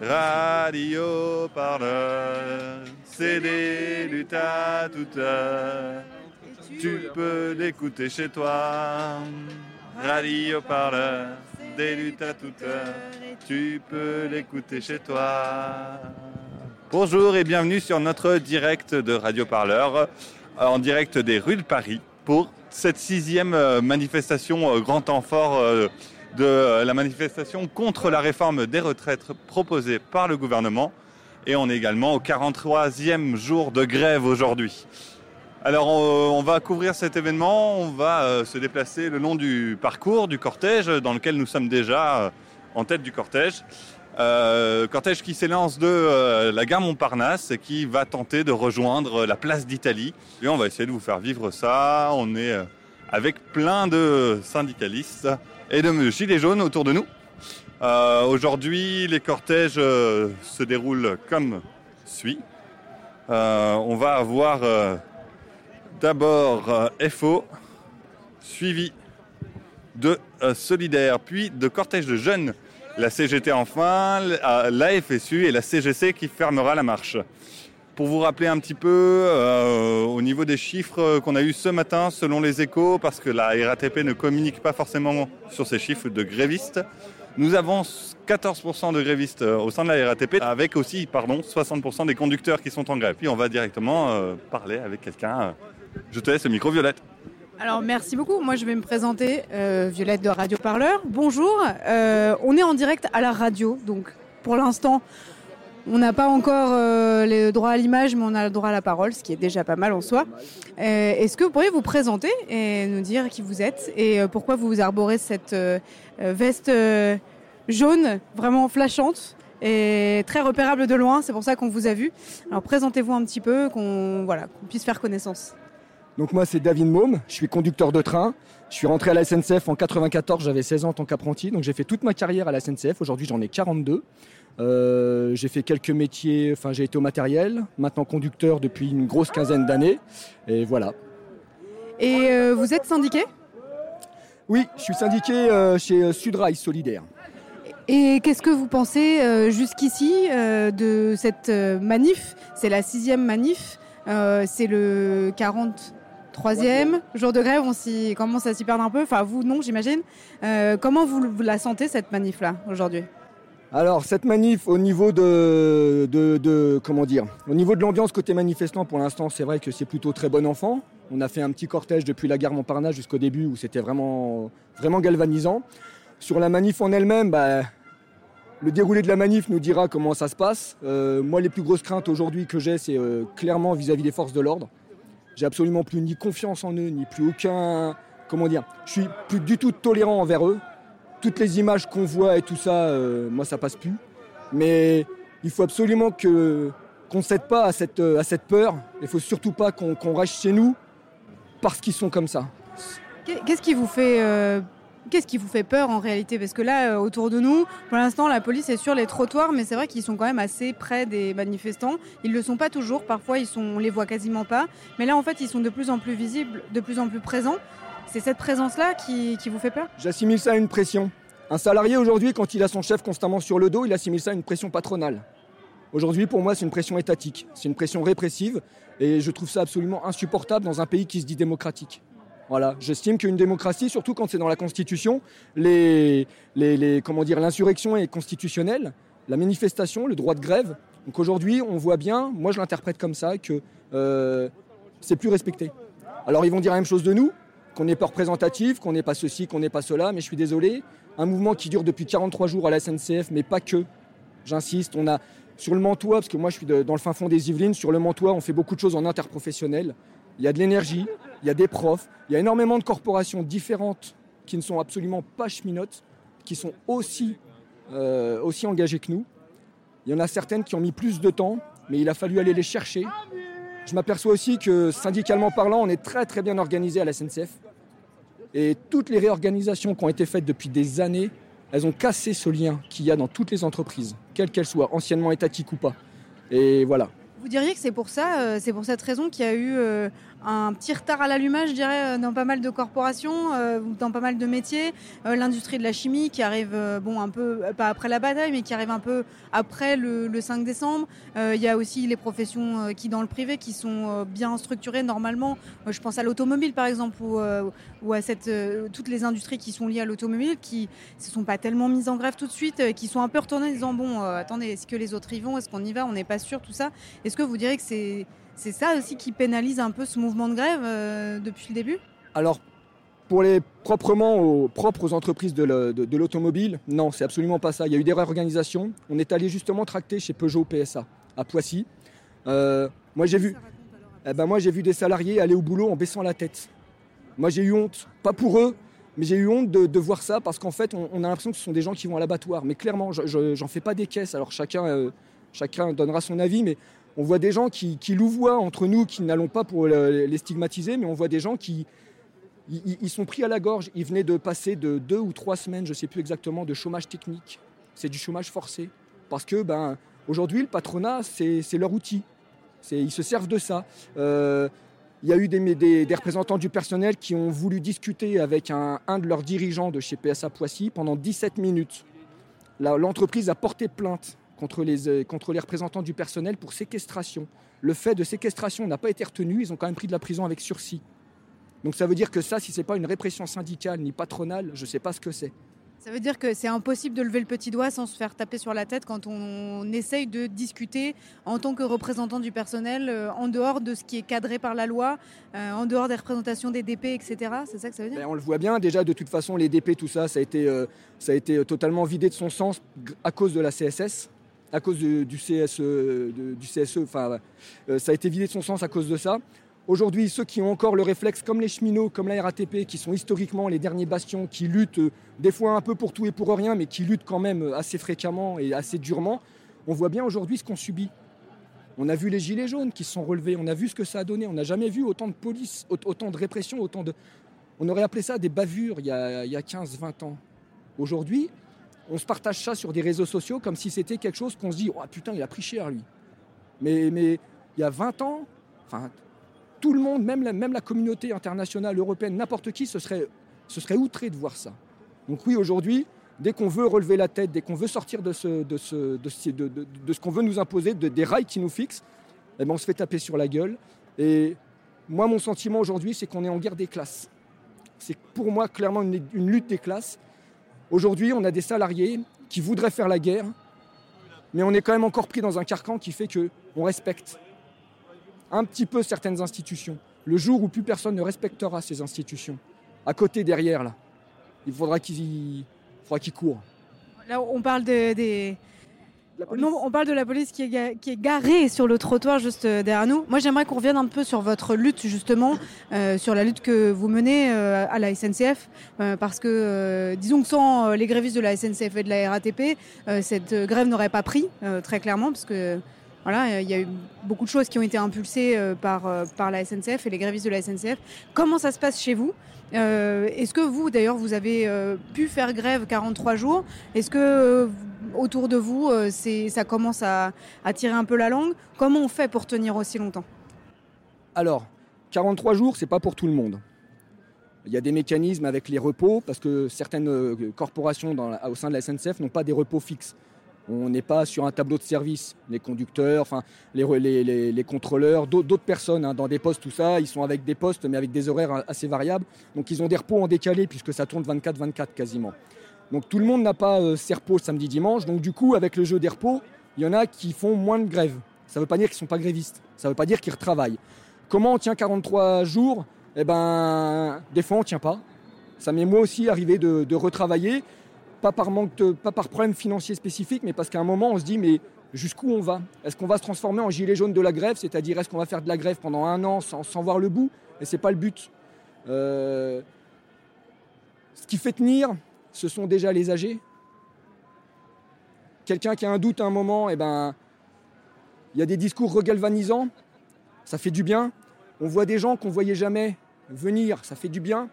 Radio parleur, c'est des luttes à toute heure. Tu peux l'écouter chez toi. Radio parleur, des luttes à toute heure. Tu peux l'écouter chez toi. Bonjour et bienvenue sur notre direct de Radio Parleur, euh, en direct des rues de Paris pour cette sixième euh, manifestation euh, grand temps fort de la manifestation contre la réforme des retraites proposée par le gouvernement. Et on est également au 43e jour de grève aujourd'hui. Alors on, va couvrir cet événement, on va euh, se déplacer le long du parcours du cortège dans lequel nous sommes déjà euh, en tête du cortège. Euh, cortège qui s'élance de la gare Montparnasse et qui va tenter de rejoindre la place d'Italie. Et on va essayer de vous faire vivre ça. On est avec plein de syndicalistes et de gilets jaunes autour de nous. Euh, aujourd'hui, les cortèges euh, se déroulent comme suit. Euh, on va avoir d'abord FO, suivi de Solidaire, puis de cortège de jeunes, la CGT enfin, la FSU et la CGC qui fermera la marche. Pour vous rappeler un petit peu, euh, au niveau des chiffres qu'on a eus ce matin, selon les échos, parce que la RATP ne communique pas forcément sur ces chiffres de grévistes, nous avons 14% de grévistes euh, au sein de la RATP, avec aussi pardon, 60% des conducteurs qui sont en grève. Puis on va directement euh, parler avec quelqu'un. Je te laisse le micro, Violette. Alors merci beaucoup. Moi je vais me présenter, Violette de Radio Parleur. Bonjour. on est en direct à la radio, donc pour l'instant on n'a pas encore euh, le droit à l'image, mais on a le droit à la parole, ce qui est déjà pas mal en soi. Euh, est-ce que vous pourriez vous présenter et nous dire qui vous êtes et euh, pourquoi vous arborez cette veste jaune, vraiment flashante et très repérable de loin C'est pour ça qu'on vous a vu. Alors présentez-vous un petit peu, qu'on puisse faire connaissance. Donc moi c'est David Môme, je suis conducteur de train. Je suis rentré à la SNCF en 94, j'avais 16 ans en tant qu'apprenti, donc j'ai fait toute ma carrière à la SNCF. Aujourd'hui j'en ai 42. Euh, j'ai fait quelques métiers, enfin j'ai été au matériel, maintenant conducteur depuis une grosse quinzaine d'années. Et voilà. Et euh, vous êtes syndiqué? Oui, je suis syndiqué euh, chez Sudrail Solidaire. Et qu'est-ce que vous pensez jusqu'ici de cette manif? C'est la sixième manif, c'est le 43e jour de grève, on commence à s'y perdre un peu, enfin vous non j'imagine. comment vous, vous la sentez cette manif-là aujourd'hui? Alors cette manif au niveau de, au niveau de l'ambiance côté manifestant pour l'instant c'est vrai que c'est plutôt très bon enfant. On a fait un petit cortège depuis la gare Montparnasse jusqu'au début où c'était vraiment vraiment galvanisant. Sur la manif en elle-même, bah, le déroulé de la manif nous dira comment ça se passe. Euh, moi les plus grosses craintes aujourd'hui que j'ai c'est euh, clairement vis-à-vis des forces de l'ordre. J'ai absolument plus ni confiance en eux ni plus aucun comment dire. Je suis plus du tout tolérant envers eux toutes les images qu'on voit et tout ça, euh, moi ça passe plus. Mais il faut absolument que qu'on ne cède pas à cette, euh, à cette peur. Il faut surtout pas qu'on reste chez nous parce qu'ils sont comme ça. Qu'est-ce qui vous fait euh, Qu'est-ce qui vous fait peur en réalité? Parce que là, autour de nous, pour l'instant, la police est sur les trottoirs, mais c'est vrai qu'ils sont quand même assez près des manifestants. Ils ne le sont pas toujours. Parfois, ils sont, on les voit quasiment pas. Mais là, en fait, ils sont de plus en plus visibles, de plus en plus présents. C'est cette présence-là qui, vous fait peur? J'assimile ça à une pression. Un salarié aujourd'hui, quand il a son chef constamment sur le dos, il assimile ça à une pression patronale. Aujourd'hui, pour moi, c'est une pression étatique, c'est une pression répressive, et je trouve ça absolument insupportable dans un pays qui se dit démocratique. Voilà, j'estime qu'une démocratie, surtout quand c'est dans la Constitution, les, comment dire, l'insurrection est constitutionnelle, la manifestation, le droit de grève. Donc aujourd'hui, on voit bien, moi je l'interprète comme ça, que euh, c'est plus respecté. Alors ils vont dire la même chose de nous, qu'on n'est pas représentatif, qu'on n'est pas ceci, qu'on n'est pas cela, mais je suis désolé. Un mouvement qui dure depuis 43 jours à la SNCF, mais pas que. J'insiste, on a sur le Mantois, parce que moi je suis dans le fin fond des Yvelines, sur le Mantois, on fait beaucoup de choses en interprofessionnel. Il y a de l'énergie, il y a des profs, il y a énormément de corporations différentes qui ne sont absolument pas cheminotes, qui sont aussi, euh, aussi engagées que nous. Il y en a certaines qui ont mis plus de temps, mais il a fallu aller les chercher. Je m'aperçois aussi que syndicalement parlant, on est très très bien organisé à la SNCF. Et toutes les réorganisations qui ont été faites depuis des années, elles ont cassé ce lien qu'il y a dans toutes les entreprises, quelles qu'elles soient, anciennement étatiques ou pas. Et voilà. Vous diriez que c'est pour ça, euh, c'est pour cette raison qu'il y a eu euh, un petit retard à l'allumage, je dirais, euh, dans pas mal de corporations, dans pas mal de métiers. L'industrie de la chimie qui arrive, bon, un peu, pas après la bataille, mais qui arrive un peu après le, 5 décembre. Il y a aussi les professions qui, dans le privé, qui sont bien structurées normalement. je pense à l'automobile, par exemple, ou, à toutes les industries qui sont liées à l'automobile, qui ne se sont pas tellement mises en grève tout de suite, qui sont un peu retournées en disant, bon, attendez, est-ce que les autres y vont? Est-ce qu'on y va? On n'est pas sûr, tout ça. Est-ce que vous direz que c'est, c'est ça aussi qui pénalise un peu ce mouvement de grève euh, depuis le début? Alors, pour les proprement aux propres entreprises de, l'automobile, non, c'est absolument pas ça. Il y a eu des réorganisations. On est allé justement tracter chez Peugeot PSA à Poissy. Euh, moi, j'ai vu, eh ben, vu des salariés aller au boulot en baissant la tête. Moi, j'ai eu honte, pas pour eux, mais j'ai eu honte de, voir ça parce qu'en fait, on, a l'impression que ce sont des gens qui vont à l'abattoir. Mais clairement, je, j'en fais pas des caisses. Alors chacun, euh, chacun donnera son avis, mais on voit des gens qui, qui louvoient entre nous, qui n'allons pas pour les stigmatiser, mais on voit des gens qui ils, sont pris à la gorge. Ils venaient de passer de deux ou trois semaines, je ne sais plus exactement, de chômage technique. C'est du chômage forcé. Parce que ben, aujourd'hui, le patronat, c'est leur outil. Ils se servent de ça. Euh, il y a eu des, représentants du personnel qui ont voulu discuter avec un, un de leurs dirigeants de chez PSA Poissy pendant 17 minutes. L'entreprise a porté plainte contre les, euh, contre les représentants du personnel pour séquestration. Le fait de séquestration n'a pas été retenu, ils ont quand même pris de la prison avec sursis. Donc ça veut dire que ça, si ce n'est pas une répression syndicale ni patronale, je ne sais pas ce que c'est. Ça veut dire que c'est impossible de lever le petit doigt sans se faire taper sur la tête quand on essaye de discuter en tant que représentant du personnel, euh, en dehors de ce qui est cadré par la loi, euh, en dehors des représentations des DP, etc. C'est ça que ça veut dire? Ben, On le voit bien, déjà de toute façon, les DP, tout ça, ça a été, ça a été totalement vidé de son sens à cause de la CSS à cause du, CSE, du CSE, enfin, euh, ça a été vidé de son sens à cause de ça. Aujourd'hui, ceux qui ont encore le réflexe, comme les cheminots, comme la RATP, qui sont historiquement les derniers bastions, qui luttent euh, des fois un peu pour tout et pour rien, mais qui luttent quand même assez fréquemment et assez durement, on voit bien aujourd'hui ce qu'on subit. On a vu les gilets jaunes qui se sont relevés, on a vu ce que ça a donné, on n'a jamais vu autant de police, autant de répression, autant de... On aurait appelé ça des bavures il y a, a 15-20 ans. Aujourd'hui, on se partage ça sur des réseaux sociaux comme si c'était quelque chose qu'on se dit, oh putain, il a pris cher lui. Mais, mais il y a 20 ans, tout le monde, même la, même la communauté internationale, européenne, n'importe qui, se serait, se serait outré de voir ça. Donc oui, aujourd'hui, dès qu'on veut relever la tête, dès qu'on veut sortir de ce, de ce, de, de, ce qu'on veut nous imposer, des rails qui nous fixent, eh ben on se fait taper sur la gueule. Et moi, mon sentiment aujourd'hui, c'est qu'on est en guerre des classes. C'est pour moi clairement une lutte des classes. Aujourd'hui, on a des salariés qui voudraient faire la guerre, mais on est quand même encore pris dans un carcan qui fait qu'on respecte un petit peu certaines institutions. Le jour où plus personne ne respectera ces institutions, à côté, derrière, là, il faudra qu'ils qu courent. Là, on parle des, non, on parle de la police qui est, garée sur le trottoir juste euh, derrière nous. Moi, j'aimerais qu'on revienne un peu sur votre lutte, justement, euh, sur la lutte que vous menez euh, à la SNCF, parce que, disons que sans les grévistes de la SNCF et de la RATP, cette grève n'aurait pas pris, très clairement, parce que voilà, il y a eu beaucoup de choses qui ont été impulsées par, par la SNCF et les grévistes de la SNCF. Comment ça se passe chez vous? Est-ce que vous, d'ailleurs, vous avez pu faire grève 43 jours? Est-ce que autour de vous, euh, ça commence à, tirer un peu la langue. Comment on fait pour tenir aussi longtemps? Alors, 43 jours, c'est pas pour tout le monde. Il y a des mécanismes avec les repos, parce que certaines euh, corporations au sein de la SNCF n'ont pas des repos fixes. On n'est pas sur un tableau de service. Les conducteurs, enfin, les, contrôleurs, d'autres personnes hein, dans des postes, tout ça, ils sont avec des postes, mais avec des horaires assez variables. Donc ils ont des repos en décalé, puisque ça tourne 24-24 quasiment. Donc tout le monde n'a pas euh, ses repos samedi, dimanche. Donc du coup, avec le jeu des repos, il y en a qui font moins de grève. Ça ne veut pas dire qu'ils ne sont pas grévistes. Ça ne veut pas dire qu'ils retravaillent. Comment on tient 43 jours? Eh ben, des fois on ne tient pas. Ça m'est moi aussi arrivé de, retravailler, pas par manque, pas par problème financier spécifique, mais parce qu'à un moment on se dit mais jusqu'où on va? Est-ce qu'on va se transformer en gilet jaune de la grève, c'est-à-dire est-ce qu'on va faire de la grève pendant un an sans, voir le bout? Et c'est pas le but. Euh, ce qui fait tenir, ce sont déjà les âgés. Quelqu'un qui a un doute à un moment, eh ben, il y a des discours regalvanisants, ça fait du bien. On voit des gens qu'on ne voyait jamais venir, ça fait du bien.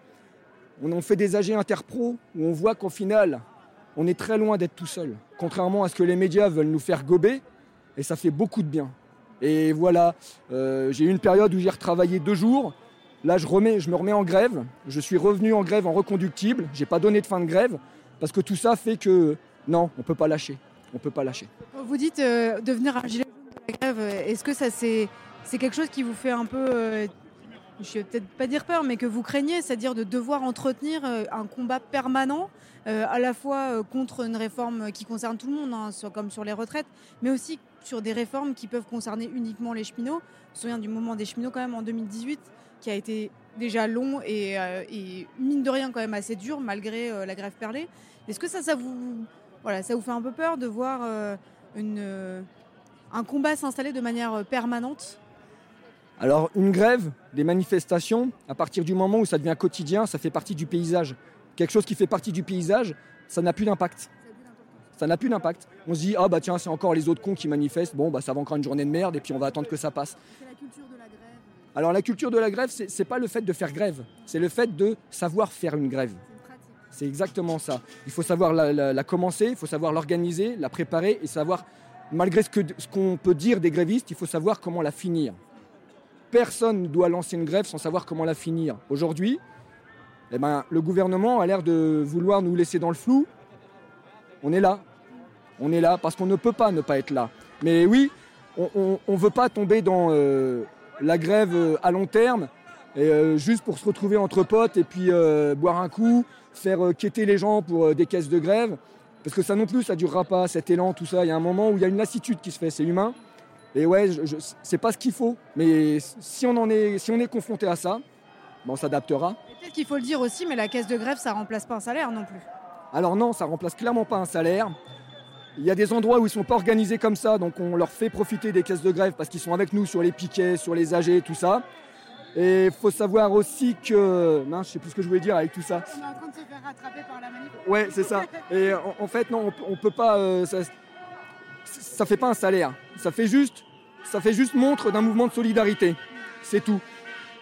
On en fait des âgés interpro où on voit qu'au final, on est très loin d'être tout seul. Contrairement à ce que les médias veulent nous faire gober, et ça fait beaucoup de bien. Et voilà, euh, j'ai eu une période où j'ai retravaillé deux jours. Là, je, remets, je me remets en grève. Je suis revenu en grève en reconductible. J'ai pas donné de fin de grève parce que tout ça fait que non, on peut pas lâcher. On peut pas lâcher. Vous dites euh, devenir un gilet jaune la grève. Est-ce que ça c'est c'est quelque chose qui vous fait un peu euh, je vais peut-être pas dire peur, mais que vous craignez, c'est-à-dire de devoir entretenir euh, un combat permanent, euh, à la fois euh, contre une réforme qui concerne tout le monde, hein, comme sur les retraites, mais aussi sur des réformes qui peuvent concerner uniquement les cheminots. Je me souviens du moment des cheminots quand même en 2018, qui a été déjà long et, euh, et mine de rien quand même assez dur, malgré euh, la grève perlée. Est-ce que ça, ça vous, voilà, ça vous fait un peu peur de voir euh, une, un combat s'installer de manière permanente? Alors une grève, des manifestations, à partir du moment où ça devient quotidien, ça fait partie du paysage. Quelque chose qui fait partie du paysage, ça n'a plus d'impact. Ça n'a plus d'impact. On se dit, ah bah tiens, c'est encore les autres cons qui manifestent, bon bah ça va encore une journée de merde et puis on va attendre que ça passe. C'est la culture de la grève. Alors la culture de la grève, c'est c'est pas le fait de faire grève, c'est le fait de savoir faire une grève. C'est exactement ça. Il faut savoir la, la- la commencer, il faut savoir l'organiser, la préparer et savoir, malgré ce que- ce qu'on peut dire des grévistes, il faut savoir comment la finir. Personne ne doit lancer une grève sans savoir comment la finir. Aujourd'hui, eh ben, le gouvernement a l'air de vouloir nous laisser dans le flou. On est là. On est là parce qu'on ne peut pas ne pas être là. Mais oui, on ne veut pas tomber dans euh, la grève euh, à long terme et, euh, juste pour se retrouver entre potes et puis euh, boire un coup, faire euh, quêter les gens pour des caisses de grève. Parce que ça non plus, ça durera pas, cet élan, tout ça. Il y a un moment où il y a une lassitude qui se fait, c'est humain. Et ouais, je, je- c'est pas ce qu'il faut. Mais si on, en est, si on est confronté à ça, ben, on s'adaptera. Peut-être qu'il faut le dire aussi, mais la caisse de grève, ça remplace pas un salaire non plus. Alors non, ça remplace clairement pas un salaire. Il y a des endroits où ils sont pas organisés comme ça, donc on leur fait profiter des caisses de grève parce qu'ils sont avec nous sur les piquets, sur les AG, tout ça. Et il faut savoir aussi que... Mince, je sais plus ce que je voulais dire avec tout ça. On est en train de se faire rattraper par la manif. Ouais, c'est ça. Et en, en fait, non, on, peut- on peut pas. euh, ça, ça fait pas un salaire. Ça fait juste, ça fait juste montre d'un mouvement de solidarité. C'est tout.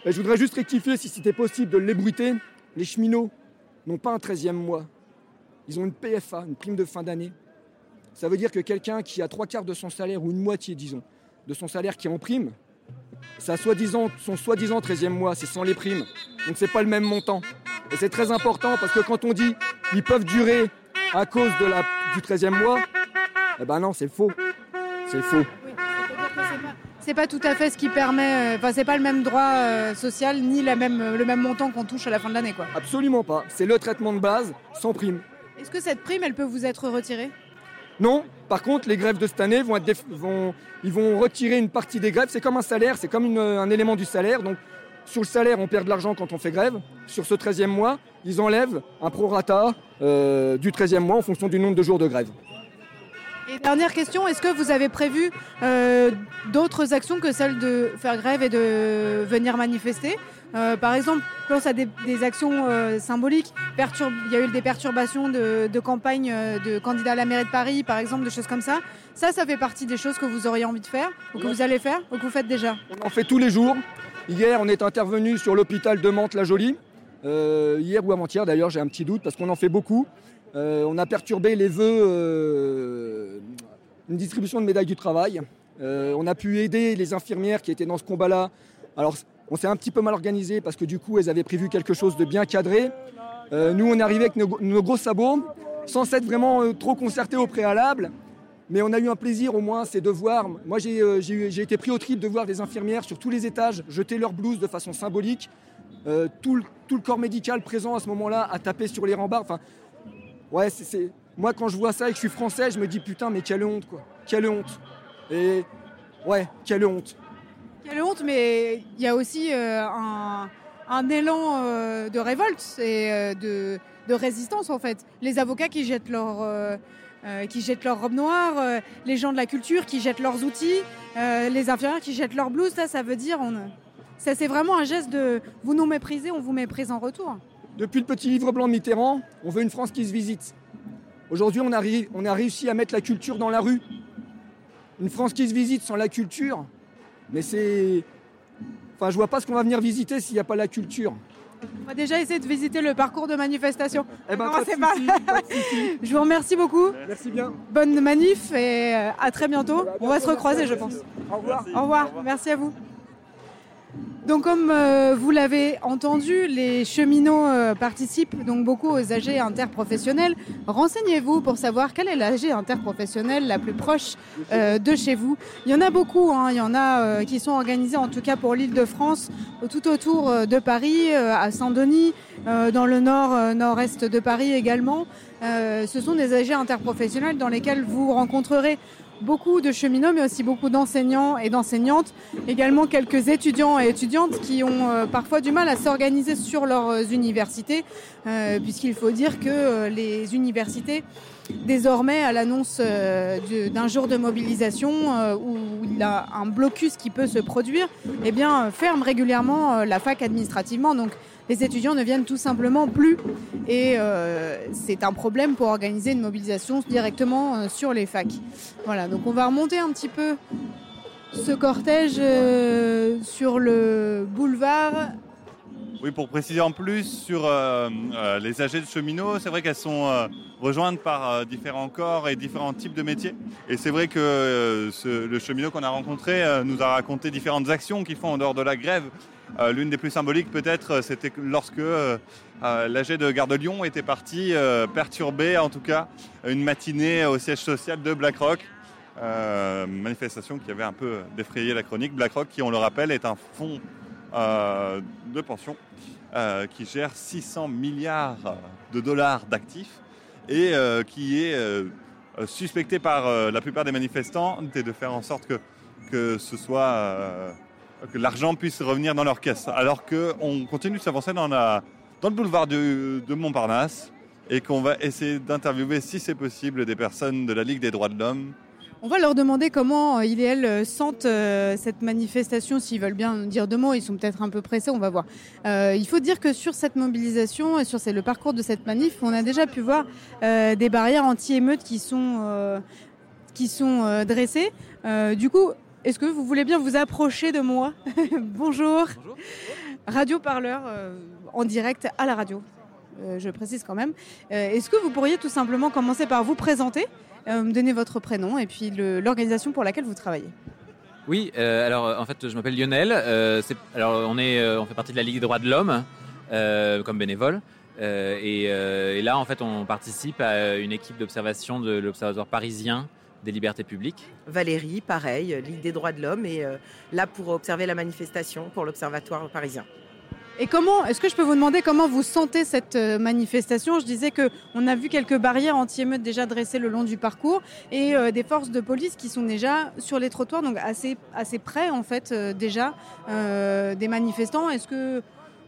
Et je voudrais juste rectifier, si c'était possible, de l'ébruiter. Les cheminots n'ont pas un 13e mois. Ils ont une PFA, une prime de fin d'année. Ça veut dire que quelqu'un qui a trois quarts de son salaire, ou une moitié, disons, de son salaire qui est en prime, ça soi-disant, son soi-disant 13e mois, c'est sans les primes. Donc c'est pas le même montant. Et c'est très important parce que quand on dit ils peuvent durer à cause de la, du 13e mois, eh ben non, c'est faux. C'est faux. Pas- c'est pas tout à fait ce qui permet. euh, Enfin, c'est pas le même droit euh, social ni la même, euh, le même montant qu'on touche à la fin de l'année, quoi. Absolument pas. C'est le traitement de base sans prime. Est-ce que cette prime, elle peut vous être retirée? Non, par contre, les grèves de cette année vont ils vont retirer une partie des grèves. C'est comme un salaire, c'est comme une- un élément du salaire. Donc, sur le salaire, on perd de l'argent quand on fait grève. Sur ce 13e mois, ils enlèvent un prorata euh, du 13e mois en fonction du nombre de jours de grève. Dernière question, est-ce que vous avez prévu euh, d'autres actions que celle de faire grève et de venir manifester? Euh, Par exemple, je pense à des, des actions euh, symboliques. Il y a eu des perturbations de, de campagne euh, de candidats à la mairie de Paris, par exemple, des choses comme ça. Ça, ça fait partie des choses que vous auriez envie de faire, ou que vous allez faire, ou que vous faites déjà? On en fait tous les jours. Hier, on est intervenu sur l'hôpital de Mantes-la-Jolie. Hier ou avant-hier, d'ailleurs, j'ai un petit doute parce qu'on en fait beaucoup. On a perturbé les vœux, une distribution de médailles du travail. On a pu aider les infirmières qui étaient dans ce combat-là. Alors, on s'est un petit peu mal organisé parce que du coup, elles avaient prévu quelque chose de bien cadré. Euh, nous, on est arrivé avec nos, gros sabots, sans s'être vraiment euh, trop concerté au préalable. Mais on a eu un plaisir au moins, c'est de voir. Moi, j'ai euh, j'ai été pris au trip de voir des infirmières sur tous les étages jeter leurs blouses de façon symbolique. Tout, le, corps médical présent à ce moment-là a tapé sur les rembarts. Enfin, ouais. Moi, quand je vois ça et que je suis français, je me dis putain, mais quelle honte, quoi. Quelle honte. Et ouais, quelle honte. Quelle honte, mais il y a aussi euh, un, élan euh, de révolte et euh, de, résistance en fait. Les avocats qui jettent leur, euh, qui jettent leur robe noire, euh, les gens de la culture qui jettent leurs outils, les infirmières qui jettent leurs blouses, ça, ça veut dire on, ça c'est vraiment un geste de vous nous méprisez, on vous méprise en retour. Depuis le petit livre blanc de Mitterrand, on veut une France qui se visite. Aujourd'hui, on a réussi à mettre la culture dans la rue. Une France qui se visite sans la culture, mais c'est. Enfin, je vois pas ce qu'on va venir visiter s'il n'y a pas la culture. On va déjà essayer de visiter le parcours de manifestation. Eh ben, pas de pas de. Je vous remercie beaucoup. Merci bien. Bonne manif et euh, à très bientôt. On va se recroiser, je pense. Au revoir. Au revoir, merci à vous. Donc comme euh, vous l'avez entendu, les cheminots euh, participent donc beaucoup aux AG interprofessionnels. Renseignez-vous pour savoir quelle est l'AG interprofessionnelle la plus proche euh, de chez vous. Il y en a beaucoup, hein. il y en a qui sont organisés en tout cas pour l'île de France, tout autour de Paris, à Saint-Denis, dans le nord, nord-est de Paris également. Ce sont des AG interprofessionnels dans lesquels vous rencontrerez beaucoup de cheminots, mais aussi beaucoup d'enseignants et d'enseignantes, également quelques étudiants et étudiantes qui ont euh, parfois du mal à s'organiser sur leurs euh, universités, euh, puisqu'il faut dire que les universités, désormais, à l'annonce d'un jour de mobilisation où il y a un blocus qui peut se produire, eh bien, ferment régulièrement la fac administrativement. Donc, les étudiants ne viennent tout simplement plus et euh, c'est un problème pour organiser une mobilisation directement euh, sur les facs. Voilà, donc on va remonter un petit peu ce cortège euh, sur le boulevard. Oui, pour préciser en plus sur les AG de cheminots, c'est vrai qu'elles sont rejointes par différents corps et différents types de métiers. Et c'est vrai que le cheminot qu'on a rencontré nous a raconté différentes actions qu'ils font en dehors de la grève. Euh, L'une des plus symboliques peut-être, euh, c'était que lorsque euh, l'AG de Gare de Lyon était parti perturber en tout cas une matinée au siège social de BlackRock. Manifestation qui avait un peu défrayé la chronique. BlackRock, qui on le rappelle, est un fonds de pension qui gère 600 milliards de dollars d'actifs et qui est suspecté par la plupart des manifestants de faire en sorte que, que ce soit que l'argent puisse revenir dans leur caisse, alors qu'on continue de s'avancer dans, le boulevard de, Montparnasse et qu'on va essayer d'interviewer, si c'est possible, des personnes de la Ligue des droits de l'homme. On va leur demander comment euh, ils et elles euh, sentent euh, cette manifestation, s'ils veulent bien dire deux mots, ils sont peut-être un peu pressés, on va voir. Il faut dire que sur cette mobilisation et sur le parcours de cette manif, on a déjà pu voir des barrières anti-émeutes qui sont, qui sont dressées. Euh, du coup, est-ce que vous voulez bien vous approcher de moi Bonjour. Radio Parleur euh, en direct à la radio. Euh, je précise quand même. Euh, Est-ce que vous pourriez tout simplement commencer par vous présenter, me donner votre prénom et puis l'organisation pour laquelle vous travaillez? Oui, alors en fait, je m'appelle Lionel. alors on est, on fait partie de la Ligue des droits de l'homme comme bénévole. Et, et là, en fait, on participe à une équipe d'observation de l'Observatoire parisien des libertés publiques. Valérie, pareil, Ligue des droits de l'homme, et euh, là pour observer la manifestation pour l'Observatoire parisien. Et comment, est-ce que je peux vous demander comment vous sentez cette euh, manifestation? Je disais que on a vu quelques barrières anti-émeutes déjà dressées le long du parcours et euh, des forces de police qui sont déjà sur les trottoirs, donc assez, assez près en fait euh, déjà euh, des manifestants. Est-ce que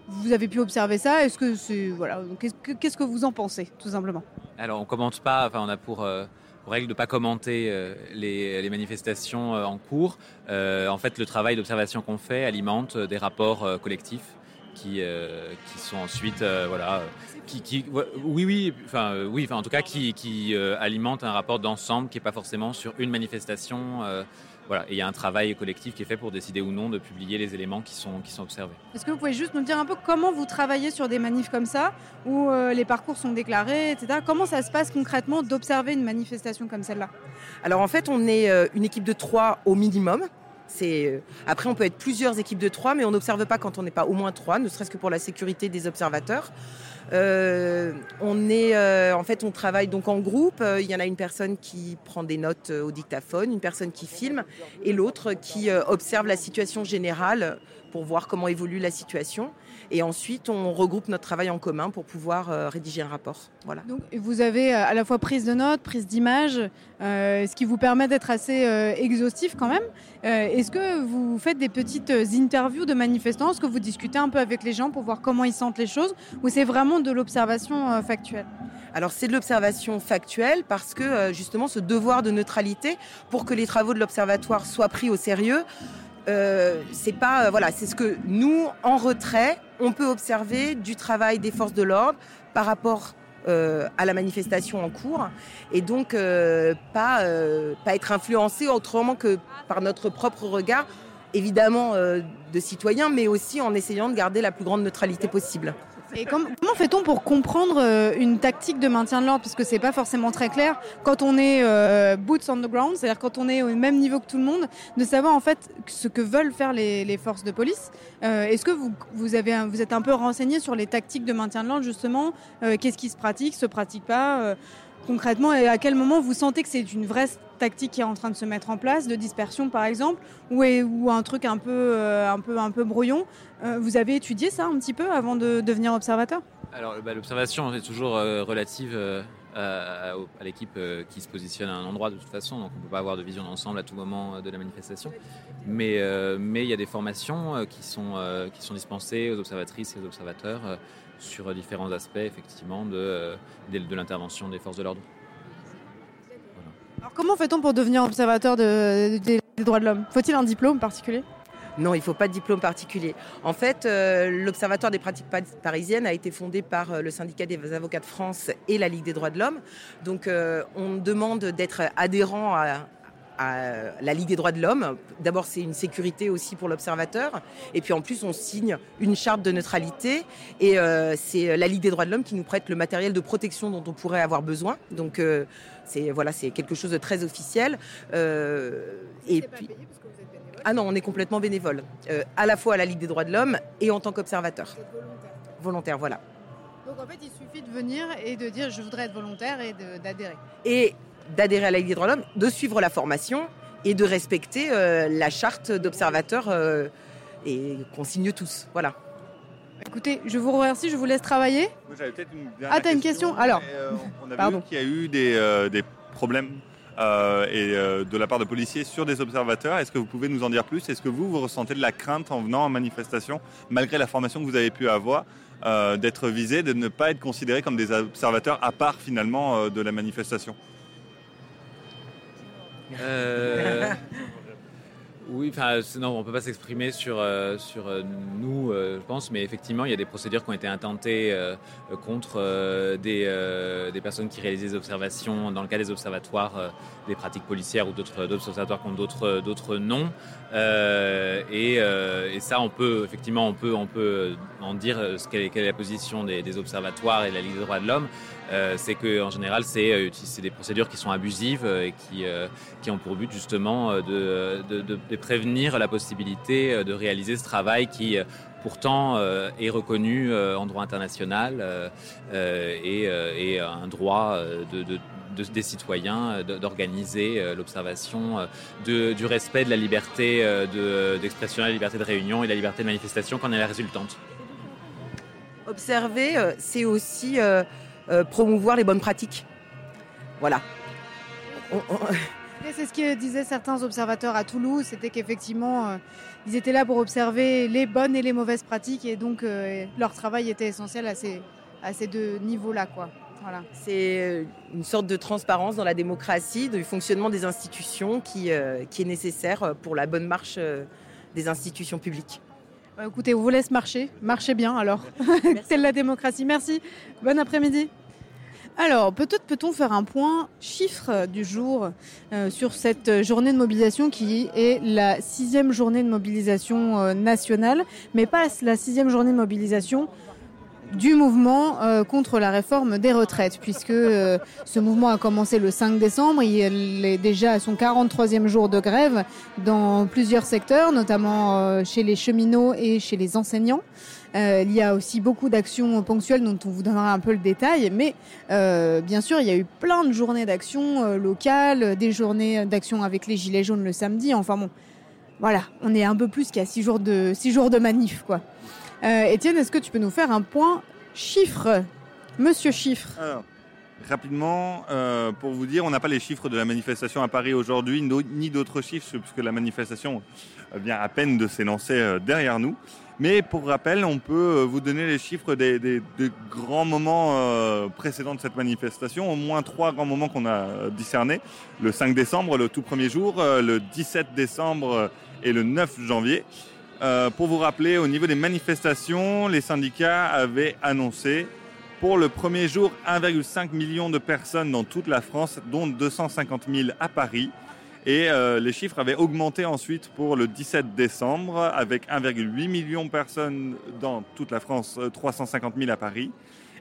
vous avez pu observer ça? Est-ce que c'est voilà Qu'est-ce que, qu'est-ce que vous en pensez tout simplement? Alors on commente pas, enfin on a pour, euh, pour règle de pas commenter euh, les, manifestations euh, en cours. Euh, en fait, le travail d'observation qu'on fait alimente des rapports collectifs qui, qui sont ensuite voilà qui, qui oui oui enfin oui enfin en tout cas qui, qui alimente un rapport d'ensemble qui est pas forcément sur une manifestation voilà et il y a un travail collectif qui est fait pour décider ou non de publier les éléments qui sont qui sont observés. Est-ce que vous pouvez juste nous dire un peu comment vous travaillez sur des manifs comme ça, où euh, les parcours sont déclarés, etc. Comment ça se passe concrètement d'observer une manifestation comme celle-là? Alors en fait, on est euh, une équipe de trois au minimum. C'est euh, après on peut être plusieurs équipes de trois, mais on n'observe pas quand on n'est pas au moins trois, ne serait-ce que pour la sécurité des observateurs. Euh, on est euh, en fait on travaille donc en groupe. Euh, Il y en a une personne qui prend des notes euh, au dictaphone, une personne qui filme et l'autre qui euh, observe la situation générale pour voir comment évolue la situation. Et ensuite on regroupe notre travail en commun pour pouvoir euh, rédiger un rapport. Voilà. Donc, vous avez euh, à la fois prise de notes, prise d'images, euh, ce qui vous permet d'être assez exhaustif quand même. Est-ce que vous faites des petites interviews de manifestants? Est-ce que vous discutez un peu avec les gens pour voir comment ils sentent les choses? Ou c'est vraiment de l'observation factuelle? Alors c'est de l'observation factuelle parce que justement ce devoir de neutralité pour que les travaux de l'observatoire soient pris au sérieux, euh, c'est pas euh, voilà, c'est ce que nous en retrait on peut observer du travail des forces de l'ordre par rapport euh, à la manifestation en cours et donc euh, pas pas être influencé autrement que par notre propre regard évidemment de citoyens, mais aussi en essayant de garder la plus grande neutralité possible. Et comment fait-on pour comprendre euh, une tactique de maintien de l'ordre? Parce que c'est pas forcément très clair. Quand on est euh, boots on the ground, c'est-à-dire quand on est au même niveau que tout le monde, de savoir en fait ce que veulent faire les, forces de police. Euh, est-ce que vous, vous, êtes un peu renseigné sur les tactiques de maintien de l'ordre justement? Qu'est-ce qui se pratique, se pratique pas? Concrètement et à quel moment vous sentez que c'est une vraie tactique qui est en train de se mettre en place, de dispersion par exemple, ou, un truc un peu, euh, brouillon. Euh, vous avez étudié ça un petit peu avant de devenir observateur? Alors bah, l'observation est toujours euh, relative à, l'équipe qui se positionne à un endroit de toute façon, donc on ne peut pas avoir de vision d'ensemble à tout moment de la manifestation. Mais il y a des formations qui sont dispensées aux observatrices et aux observateurs sur différents aspects effectivement de, de, l'intervention des forces de l'ordre. Alors comment fait-on pour devenir observateur des droits de l'homme? Faut-il un diplôme particulier? Non, il ne faut pas de diplôme particulier. En fait, euh, l'Observatoire des pratiques parisiennes a été fondé par euh, le syndicat des avocats de France et la Ligue des droits de l'homme. Donc, euh, on demande d'être adhérent à, à la Ligue des droits de l'homme. D'abord, c'est une sécurité aussi pour l'observateur. Et puis en plus, on signe une charte de neutralité. Et euh, c'est la Ligue des droits de l'homme qui nous prête le matériel de protection dont on pourrait avoir besoin. Donc euh, c'est voilà, c'est quelque chose de très officiel. Euh, et puis. Ah non, on est complètement bénévole, à la fois à la Ligue des droits de l'homme et en tant qu'observateur. Volontaire. Volontaire, voilà. Donc en fait, il suffit de venir et de dire je voudrais être volontaire et d'adhérer. Et d'adhérer à la Ligue des droits de l'homme, de suivre la formation et de respecter euh, la charte d'observateur euh, et qu'on signe tous. Voilà. Écoutez, je vous remercie, je vous laisse travailler. J'avais peut-être une Ah, t'as une question, Alors, euh, on a vu qu'il y a eu des, des problèmes et de la part de policiers sur des observateurs. Est-ce que vous pouvez nous en dire plus? Est-ce que vous, vous ressentez de la crainte en venant en manifestation, malgré la formation que vous avez pu avoir, d'être visé, de ne pas être considéré comme des observateurs à part finalement de la manifestation? Euh, oui, enfin, non, on peut pas s'exprimer sur, euh, sur euh, nous, je pense, mais effectivement, il y a des procédures qui ont été intentées contre des, des, personnes qui réalisent des observations dans le cas des observatoires, des pratiques policières ou d'autres observatoires ont d'autres d'autres noms. Et, et, ça, on peut effectivement, on peut, on peut en dire ce quelle, est, quelle est la position des, des observatoires et de la Ligue des droits de l'homme. Euh, c'est qu'en général, euh, c'est des procédures qui sont abusives et qui, euh, qui ont pour but justement de, de, de, prévenir la possibilité de réaliser ce travail qui pourtant est reconnu en droit international et, et, un droit de, des citoyens d'organiser l'observation du respect de la liberté d'expression, la liberté de réunion et la liberté de manifestation elle est résultante. Observer, c'est aussi euh, promouvoir les bonnes pratiques. Voilà. C'est ce que disaient certains observateurs à Toulouse, c'était qu'effectivement, euh, ils étaient là pour observer les bonnes et les mauvaises pratiques, et donc euh, leur travail était essentiel à ces, à ces deux niveaux-là. Quoi. Voilà. C'est une sorte de transparence dans la démocratie, du fonctionnement des institutions qui, qui est nécessaire pour la bonne marche des institutions publiques. Bah, écoutez, on vous laisse marcher. Marchez bien alors. C'est la démocratie. Merci. Bon après-midi. Alors, peut-être peut-on faire un point chiffre du jour euh, sur cette journée de mobilisation qui est la sixième journée de mobilisation euh, nationale, mais pas la sixième journée de mobilisation du mouvement euh, contre la réforme des retraites, puisque euh, ce mouvement a commencé le 5 décembre, il est déjà à son 43e jour de grève dans plusieurs secteurs, notamment euh, chez les cheminots et chez les enseignants. il y a aussi beaucoup d'actions ponctuelles dont on vous donnera un peu le détail, mais bien sûr, il y a eu plein de journées d'action locales, des journées d'action avec les Gilets jaunes le samedi, enfin bon, voilà, on est un peu plus qu'à six jours de, six jours de manif, quoi. Euh, Étienne, est-ce que tu peux nous faire un point chiffre Monsieur Chiffre. rapidement, euh, pour vous dire, on n'a pas les chiffres de la manifestation à Paris aujourd'hui, ni d'autres chiffres, puisque la manifestation vient à peine de s'élancer euh, derrière nous. Mais pour rappel, on peut vous donner les chiffres des, grands moments précédents de cette manifestation, au moins trois grands moments qu'on a discernés. Le 5 décembre, le tout premier jour, le 17 décembre et le 9 janvier. Euh, pour vous rappeler, au niveau des manifestations, les syndicats avaient annoncé pour le premier jour 1,5 million de personnes dans toute la France, dont 250 000 à Paris. Et euh, les chiffres avaient augmenté ensuite pour le 17 décembre avec 1,8 million de personnes dans toute la France, 350 000 à Paris.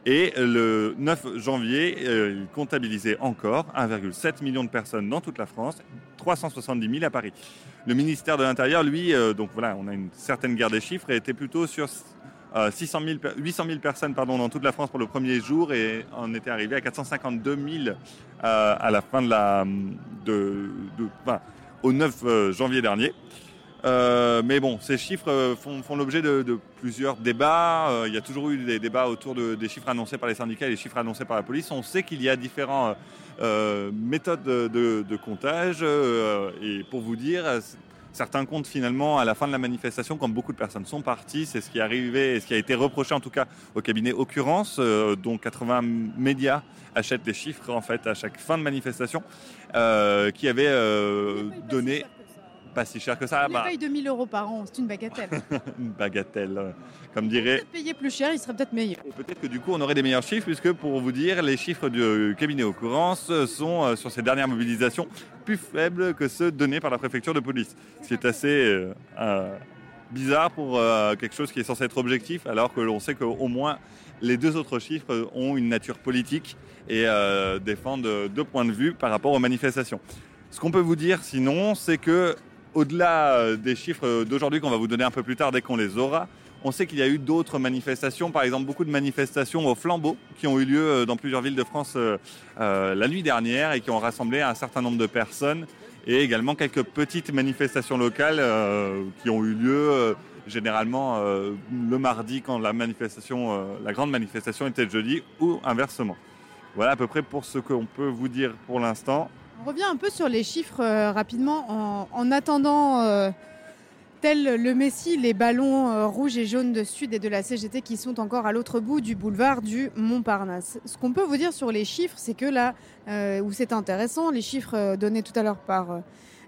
Et le 9 janvier, euh, il comptabilisait encore 1,7 million de personnes dans toute la France, 370 000 à Paris. Le ministère de l'Intérieur, lui, euh, donc voilà, on a une certaine guerre des chiffres, était plutôt sur 600 000, 800 000 personnes pardon, dans toute la France pour le premier jour et on était arrivé à 452 000 euh, à la fin de la, de, de enfin, au 9 euh, janvier dernier. Euh, mais bon, ces chiffres euh, font, l'objet de, plusieurs débats. Euh, il y a toujours eu des débats autour de, des chiffres annoncés par les syndicats et des chiffres annoncés par la police. On sait qu'il y a différentes méthodes de, comptage. et pour vous dire, certains comptent finalement à la fin de la manifestation, quand beaucoup de personnes sont parties, c'est ce qui est arrivé et ce qui a été reproché en tout cas au cabinet Occurrence, dont 80 médias achètent des chiffres en fait à chaque fin de manifestation, qui avait donné pas si cher que ça. Il bah... paye 2000 euros par an, c'est une bagatelle. une bagatelle, comme dirait. Peut-être payer plus cher, il serait peut-être meilleur. Peut-être que du coup, on aurait des meilleurs chiffres, puisque pour vous dire, les chiffres du cabinet Occurrence sont euh, sur ces dernières mobilisations plus faibles que ceux donnés par la préfecture de police, ce qui est assez euh, euh, bizarre pour quelque chose qui est censé être objectif, alors que l'on sait qu'au moins les deux autres chiffres ont une nature politique et défendent deux points de vue par rapport aux manifestations. Ce qu'on peut vous dire sinon, c'est que au-delà des chiffres d'aujourd'hui qu'on va vous donner un peu plus tard dès qu'on les aura, on sait qu'il y a eu d'autres manifestations, par exemple beaucoup de manifestations au flambeau qui ont eu lieu dans plusieurs villes de France euh, euh, la nuit dernière et qui ont rassemblé un certain nombre de personnes et également quelques petites manifestations locales euh, qui ont eu lieu euh, généralement euh, le mardi quand la euh, la grande manifestation était le jeudi ou inversement. Voilà à peu près pour ce qu'on peut vous dire pour l'instant. On revient un peu sur les chiffres euh, rapidement en, en attendant, euh, tel le Messie, les ballons euh, rouges et jaunes de Sud et de la CGT qui sont encore à l'autre bout du boulevard du Montparnasse. Ce qu'on peut vous dire sur les chiffres, c'est que là où c'est intéressant, les chiffres donnés tout à l'heure par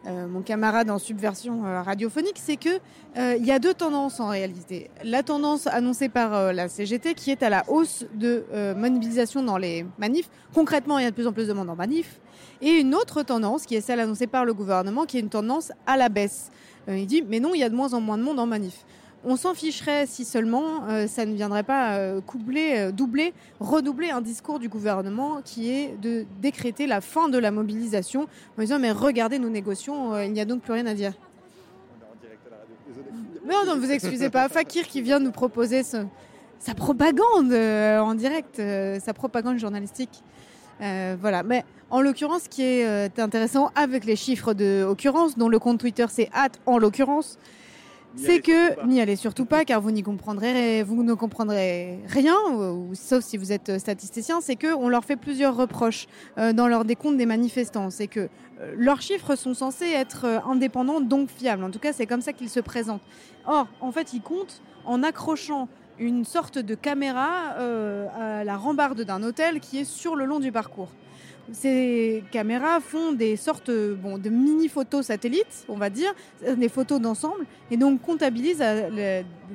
euh, mon camarade en subversion euh, radiophonique, c'est que euh, il y a deux tendances en réalité. La tendance annoncée par la CGT qui est à la hausse de mobilisation dans les manifs. Concrètement, il y a de plus en plus de monde en manif. Et une autre tendance qui est celle annoncée par le gouvernement, qui est une tendance à la baisse. Il dit mais non, il y a de moins en moins de monde en manif. On s'en ficherait si seulement euh, ça ne viendrait pas euh, coubler, euh, doubler, redoubler un discours du gouvernement qui est de décréter la fin de la mobilisation en disant mais regardez nous négocions, il n'y a donc plus rien à dire. Non, non, vous excusez pas. Fakir qui vient nous proposer ce, sa propagande euh, en direct, euh, sa propagande journalistique. Euh, voilà, mais en l'occurrence, ce qui est intéressant avec les chiffres de occurrence, dont le compte Twitter c'est hâte en l'occurrence, c'est que n'y allez surtout pas, car vous n'y comprendrez, vous ne comprendrez rien, ou, ou, sauf si vous êtes statisticien. C'est que on leur fait plusieurs reproches euh, dans leur décompte des manifestants. C'est que euh, leurs chiffres sont censés être euh, indépendants, donc fiables. En tout cas, c'est comme ça qu'ils se présentent. Or, en fait, ils comptent en accrochant une sorte de caméra euh, à la rambarde d'un hôtel qui est sur le long du parcours. Ces caméras font des sortes bon, de mini-photos satellites, on va dire, des photos d'ensemble, et donc comptabilisent,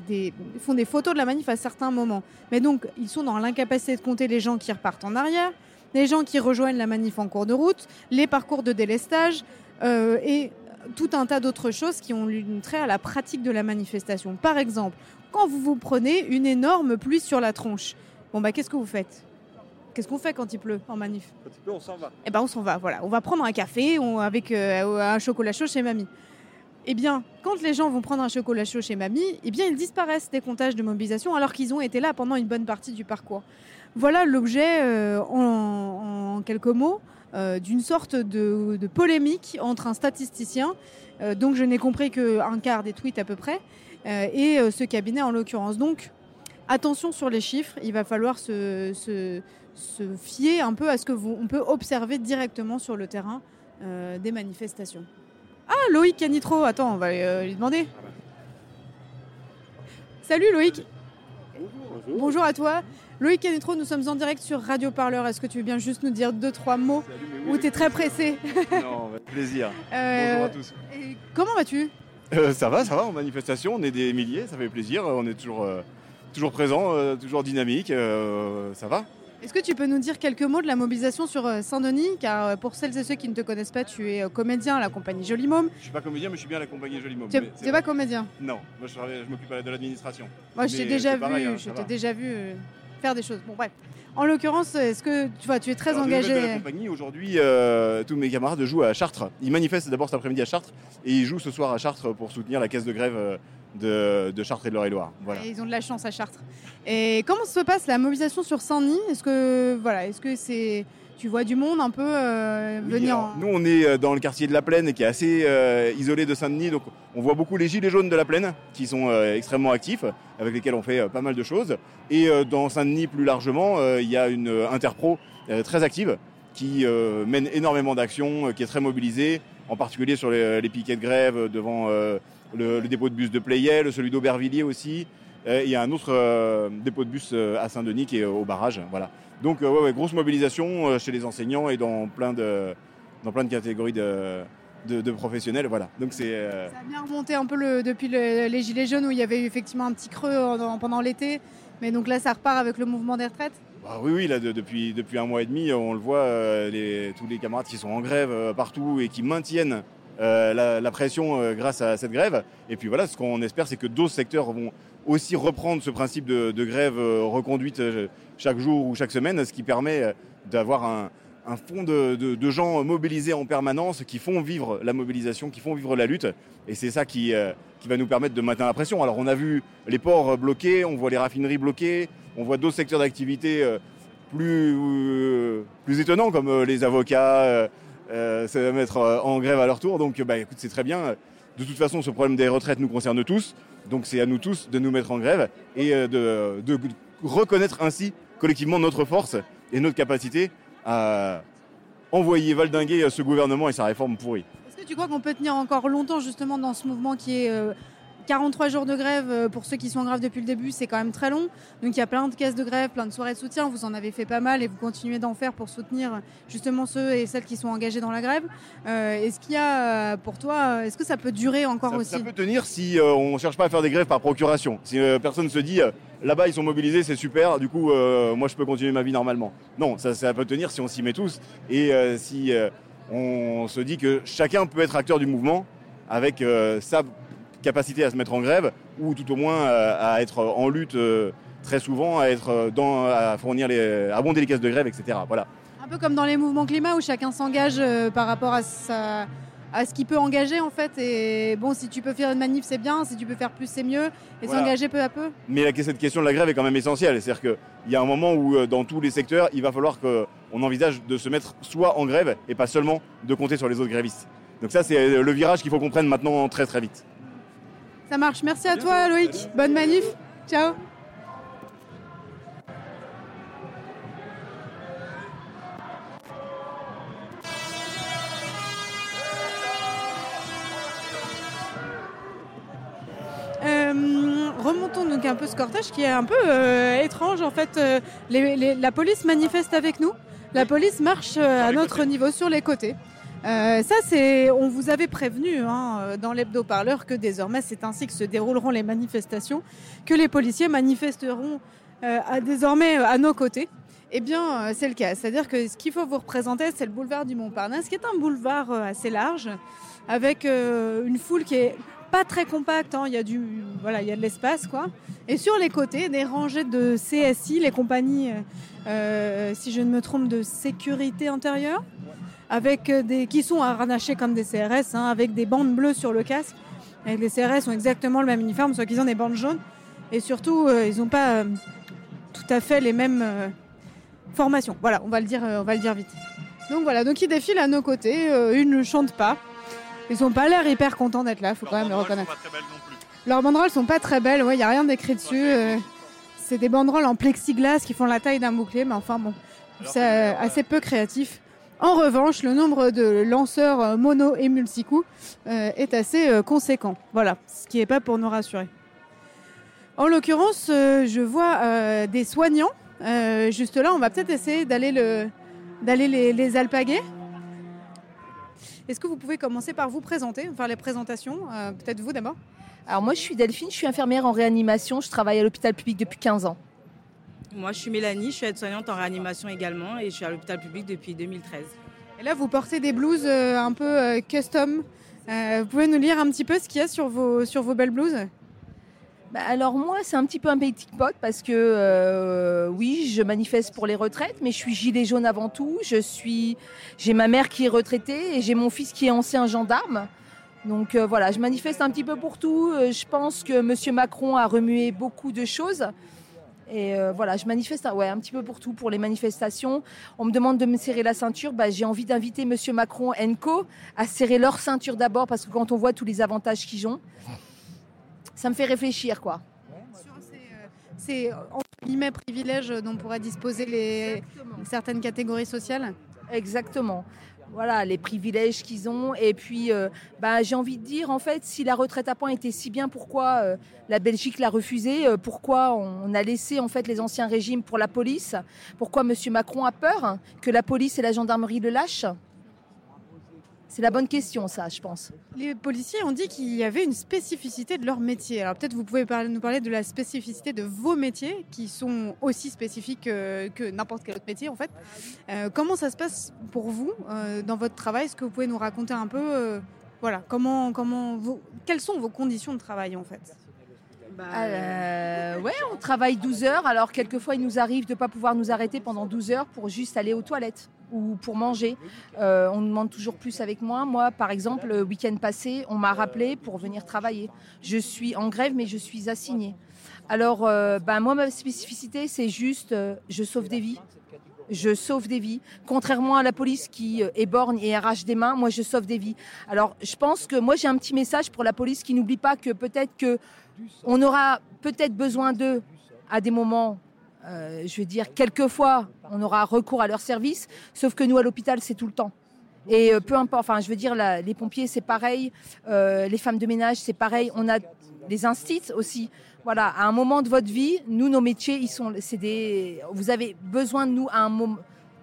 des, font des photos de la manif à certains moments. Mais donc, ils sont dans l'incapacité de compter les gens qui repartent en arrière, les gens qui rejoignent la manif en cours de route, les parcours de délestage, euh, et tout un tas d'autres choses qui ont une trait à la pratique de la manifestation. Par exemple, quand vous vous prenez une énorme pluie sur la tronche, bon bah qu'est-ce que vous faites? Qu'est-ce qu'on fait quand il pleut en manif? Quand il pleut, on s'en va. Eh ben on s'en va, voilà. On va prendre un café on, avec euh, un chocolat chaud chez mamie. Eh bien, quand les gens vont prendre un chocolat chaud chez mamie, eh bien ils disparaissent des comptages de mobilisation alors qu'ils ont été là pendant une bonne partie du parcours. Voilà l'objet euh, en, en, quelques mots euh, d'une sorte de, de, polémique entre un statisticien, donc je n'ai compris qu'un quart des tweets à peu près, et ce cabinet en l'occurrence. Donc attention sur les chiffres, il va falloir se, se, se fier un peu à ce que vous, on peut observer directement sur le terrain euh, des manifestations. Ah, Loïc Canitro, attends, on va euh, lui demander. Salut Loïc. Bonjour. Bonjour à toi. Loïc Canitro, nous sommes en direct sur Radio Parleur. Est-ce que tu veux bien juste nous dire deux, trois mots Ou tu es très pressé? Non, avec plaisir. Euh, Bonjour à tous. comment vas-tu? Euh, Ça va, ça va, en manifestation, on est des milliers, ça fait plaisir, on est toujours, euh, toujours présent, euh, toujours dynamique, euh, ça va Est-ce que tu peux nous dire quelques mots de la mobilisation sur Saint-Denis? Car pour celles et ceux qui ne te connaissent pas, tu es comédien à la compagnie Joli Môme. Je suis pas comédien, mais je suis bien à la compagnie Joli Môme. Tu n'es pas comédien? Non, moi je, m'occupe de l'administration. Moi je t'ai déjà, vu, hein, je déjà vu faire des choses. Bon bref. En l'occurrence, est-ce que tu vois, tu es très engagé de la compagnie aujourd'hui, euh, tous mes camarades jouent à Chartres. Ils manifestent d'abord cet après-midi à Chartres et ils jouent ce soir à Chartres pour soutenir la caisse de grève de, Chartres et de l'Eure-et-Loire. Voilà. ils ont de la chance à Chartres. Et comment se passe la mobilisation sur Saint-Denis? Est-ce que voilà, est-ce que c'est tu vois du monde un peu euh, venir Nous, on est euh, dans le quartier de la Plaine, qui est assez euh, isolé de Saint-Denis. Donc, on voit beaucoup les gilets jaunes de la Plaine, qui sont extrêmement actifs, avec lesquels on fait pas mal de choses. Et dans Saint-Denis, plus largement, il y a une interpro très active, qui mène énormément d'actions, qui est très mobilisée, en particulier sur les, piquets de grève devant le, dépôt de bus de Playel, celui d'Aubervilliers aussi. il y a un autre dépôt de bus à Saint-Denis qui est au barrage. Voilà. Donc, euh, grosse mobilisation euh, chez les enseignants et dans plein de, dans plein de catégories de, de, professionnels. Voilà. Donc c'est. Euh, Ça a bien remonté un peu le, depuis les Gilets jaunes où il y avait eu effectivement un petit creux pendant l'été. Mais donc là, ça repart avec le mouvement des retraites? Bah Oui, oui, là, depuis, depuis un mois et demi, on le voit, les, tous les camarades qui sont en grève partout et qui maintiennent la, pression grâce à cette grève. Et puis voilà, ce qu'on espère, c'est que d'autres secteurs vont aussi reprendre ce principe de, grève reconduite chaque jour ou chaque semaine, ce qui permet euh, d'avoir un, un fond de, gens mobilisés en permanence qui font vivre la mobilisation, qui font vivre la lutte. Et c'est ça qui, euh, va nous permettre de maintenir la pression. Alors on a vu les ports bloqués, on voit les raffineries bloquées, on voit d'autres secteurs d'activité euh, plus, plus étonnants comme les avocats se mettre en grève à leur tour. Donc bah, écoute, c'est très bien. De toute façon, ce problème des retraites nous concerne tous. Donc c'est à nous tous de nous mettre en grève et de, de reconnaître ainsi collectivement notre force et notre capacité à envoyer valdinguer ce gouvernement et sa réforme pourrie. Est-ce que tu crois qu'on peut tenir encore longtemps justement dans ce mouvement qui est 43 euh, jours de grève euh, pour ceux qui sont en grève depuis le début, c'est quand même très long. Donc il y a plein de caisses de grève, plein de soirées de soutien. Vous en avez fait pas mal et vous continuez d'en faire pour soutenir justement ceux et celles qui sont engagés dans la grève. Euh, est-ce qu'il y a pour toi, est-ce que ça peut durer encore aussi? Ça peut tenir si on ne cherche pas à faire des grèves par procuration. Si personne se dit là-bas ils sont mobilisés, c'est super, du coup euh, moi je peux continuer ma vie normalement. Non, ça, ça peut tenir si on s'y met tous et euh, si euh, on se dit que chacun peut être acteur du mouvement avec sa capacité à se mettre en grève ou tout au moins à être en lutte très souvent, à être dans, à fournir les, abonder les caisses de grève, etc. Voilà. Un peu comme dans les mouvements climat où chacun s'engage par rapport à sa à ce qui peut engager en fait. Et bon, si tu peux faire une manif, c'est bien. Si tu peux faire plus, c'est mieux. Et s'engager peu à peu. Mais cette question de la grève est quand même essentielle. C'est-à-dire qu'il y a un moment où, euh, dans tous les secteurs, il va falloir qu'on envisage de se mettre soit en grève et pas seulement de compter sur les autres grévistes. Donc ça, c'est le virage qu'il faut qu'on prenne maintenant très très vite. Ça marche. Merci à toi, Loïc. Bonne manif. Ciao. remontons donc un peu ce cortège qui est un peu euh, étrange. En fait, euh, la police manifeste avec nous. La police marche euh, à notre niveau sur les côtés. Ça, c'est, on vous avait prévenu hein, dans l'hebdo-parleur que désormais c'est ainsi que se dérouleront les manifestations, que les policiers manifesteront à, désormais à nos côtés. Eh bien, c'est le cas. C'est-à-dire que ce qu'il faut vous représenter, c'est le boulevard du Montparnasse, qui est un boulevard assez large, avec une foule qui est pas très compact, hein. il y a du voilà, il y a de l'espace quoi. Et sur les côtés, des rangées de CSI, les compagnies, euh, euh, si je ne me trompe, de sécurité intérieure, avec euh, des qui sont harnachés comme des CRS, hein, avec des bandes bleues sur le casque. Et les CRS ont exactement le même uniforme, sauf qu'ils ont des bandes jaunes. Et surtout, ils n'ont pas tout à fait les mêmes formations. Voilà, on va le dire, on va le dire vite. Donc voilà, donc ils défilent à nos côtés. ils ne chantent pas. Ils ont pas l'air hyper contents d'être là, faut quand même le reconnaître. Leurs banderoles sont pas très belles, il n'y a rien d'écrit dessus. Euh, c'est des banderoles en plexiglas qui font la taille d'un bouclier, mais enfin bon, c'est assez peu créatif. En revanche, le nombre de lanceurs euh, mono et multicoups euh, est assez conséquent. Voilà, ce qui n'est pas pour nous rassurer. En l'occurrence, je vois des soignants. juste là, on va peut-être essayer d'aller le, d'aller les, les alpaguer. Est-ce que vous pouvez commencer par vous présenter, faire les présentations euh, Peut-être vous d'abord? Alors moi je suis Delphine, je suis infirmière en réanimation, je travaille à l'hôpital public depuis 15 ans. Moi, je suis Mélanie, je suis aide-soignante en réanimation également et je suis à l'hôpital public depuis 2013. Et là, vous portez des blouses euh, un peu euh, custom. Euh, vous pouvez nous lire un petit peu ce qu'il y a sur vos, sur vos belles blouses? Bah, alors moi, c'est un petit peu un petit pot parce que euh, oui, je manifeste pour les retraites, mais je suis gilet jaune avant tout. Je suis, j'ai ma mère qui est retraitée et j'ai mon fils qui est ancien gendarme. Donc euh, voilà, je manifeste un petit peu pour tout. Je pense que Monsieur Macron a remué beaucoup de choses. Et voilà, je manifeste ouais, un petit peu pour tout, pour les manifestations. On me demande de me serrer la ceinture. Bah, j'ai envie d'inviter Monsieur Macron Co à serrer leur ceinture d'abord parce que quand on voit tous les avantages qu'ils ont, ça me fait réfléchir, quoi. C'est entre guillemets privilèges dont pourraient disposer les, certaines catégories sociales? Exactement. Voilà, les privilèges qu'ils ont. Et puis, euh, bah, j'ai envie de dire, en fait, si la retraite à point était si bien, pourquoi euh, la Belgique l'a refusée euh, Pourquoi on a laissé, en fait, les anciens régimes pour la police? Pourquoi M. Macron a peur que la police et la gendarmerie le lâchent? C'est la bonne question, ça, je pense. Les policiers ont dit qu'il y avait une spécificité de leur métier. Alors peut-être vous pouvez nous parler de la spécificité de vos métiers, qui sont aussi spécifiques que, n'importe quel autre métier, en fait. Euh, comment ça se passe pour vous euh, dans votre travail? Est-ce que vous pouvez nous raconter un peu, euh, voilà, comment, comment quelles sont vos conditions de travail, en fait? Bah, ouais, on travaille 12 heures. Alors, quelquefois, il nous arrive de ne pas pouvoir nous arrêter pendant 12 heures pour juste aller aux toilettes ou pour manger. Euh, on demande toujours plus avec moi. Moi, par exemple, le week-end passé, on m'a rappelé pour venir travailler. Je suis en grève, mais je suis assignée. Alors, euh, ben, moi, ma spécificité, c'est juste, euh, je sauve des vies. Je sauve des vies. Contrairement à la police qui éborgne et arrache des mains, moi, je sauve des vies. Alors, je pense que moi, j'ai un petit message pour la police qui n'oublie pas que peut-être que on aura peut-être besoin d'eux à des moments euh, je veux dire, quelquefois, on aura recours à leur service, sauf que nous, à l'hôpital, c'est tout le temps. Et euh, peu importe, enfin, je veux dire, les pompiers, c'est pareil, euh, les femmes de ménage, c'est pareil, on a des instits aussi. Voilà, à un moment de votre vie, nous, nos métiers, ils sont, c'est des, vous avez besoin de nous à un moment,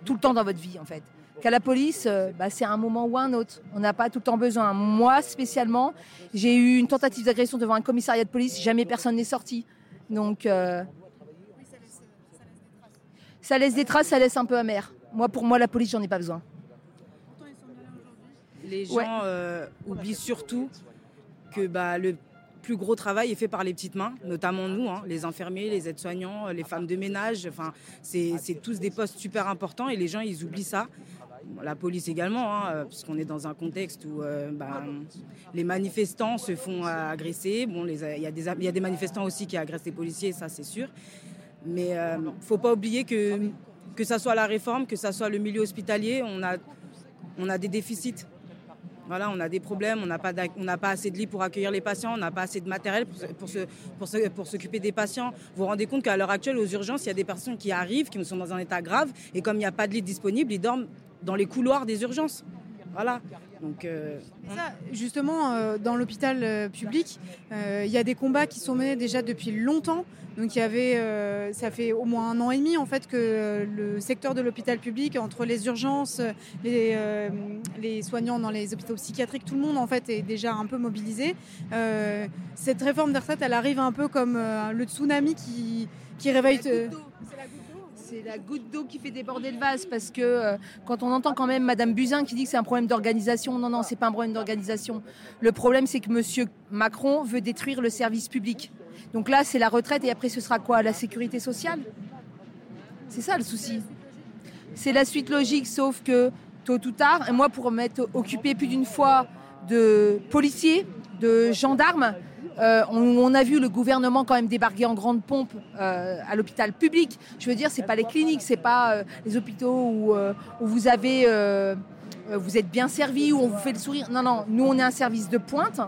tout le temps dans votre vie, en fait. Qu'à la police, bah, c'est un moment ou un autre. On n'a pas tout le temps besoin. Moi, spécialement, j'ai eu une tentative d'agression devant un commissariat de police. Jamais personne n'est sorti. Donc, ça laisse des traces, ça laisse un peu amer. Moi, pour moi, la police, j'en ai pas besoin. Les gens euh, oublient surtout que bah, le plus gros travail est fait par les petites mains, notamment nous, hein, les infirmiers, les aides-soignants, les femmes de ménage. Enfin, c'est tous des postes super importants et les gens, ils oublient ça. la police également, hein, euh, puisqu'on est dans un contexte où euh, bah, les manifestants se font agresser. Bon, il y, y, a des manifestants aussi qui agressent les policiers, ça c'est sûr. Mais il euh, ne faut pas oublier que, que ce soit la réforme, que ce soit le milieu hospitalier, on a, on a des déficits. Voilà, on a des problèmes, on n'a pas, assez de lits pour accueillir les patients, on n'a pas assez de matériel pour s'occuper des patients. Vous vous rendez compte qu'à l'heure actuelle, aux urgences, il y a des personnes qui arrivent, qui sont dans un état grave, et comme il n'y a pas de lit disponible, ils dorment dans les couloirs des urgences. Voilà. Donc, euh, ça, justement, euh, dans l'hôpital euh, public, il y a des combats qui sont menés déjà depuis longtemps. Donc, il y avait, ça fait au moins un an et demi en fait que le secteur de l'hôpital public, entre les urgences, les, les, soignants dans les hôpitaux psychiatriques, tout le monde en fait est déjà un peu mobilisé. cette réforme des retraites, elle arrive un peu comme le tsunami qui, qui réveille c'est la goutte d'eau qui fait déborder le vase parce que euh, quand on entend quand même Madame Buzyn qui dit que c'est un problème d'organisation, non, non, c'est pas un problème d'organisation. Le problème, c'est que Monsieur Macron veut détruire le service public. Donc là, c'est la retraite et après, ce sera quoi? La sécurité sociale? C'est ça le souci. C'est la suite logique, sauf que tôt ou tard, et moi, pour m'être occupé plus d'une fois de policiers, de gendarmes, euh, on, a vu le gouvernement quand même débarquer en grande pompe euh, à l'hôpital public. Je veux dire, c'est pas les cliniques, c'est pas euh, les hôpitaux où, vous avez, vous êtes bien servi, où on vous fait le sourire. Non, non, nous on est un service de pointe,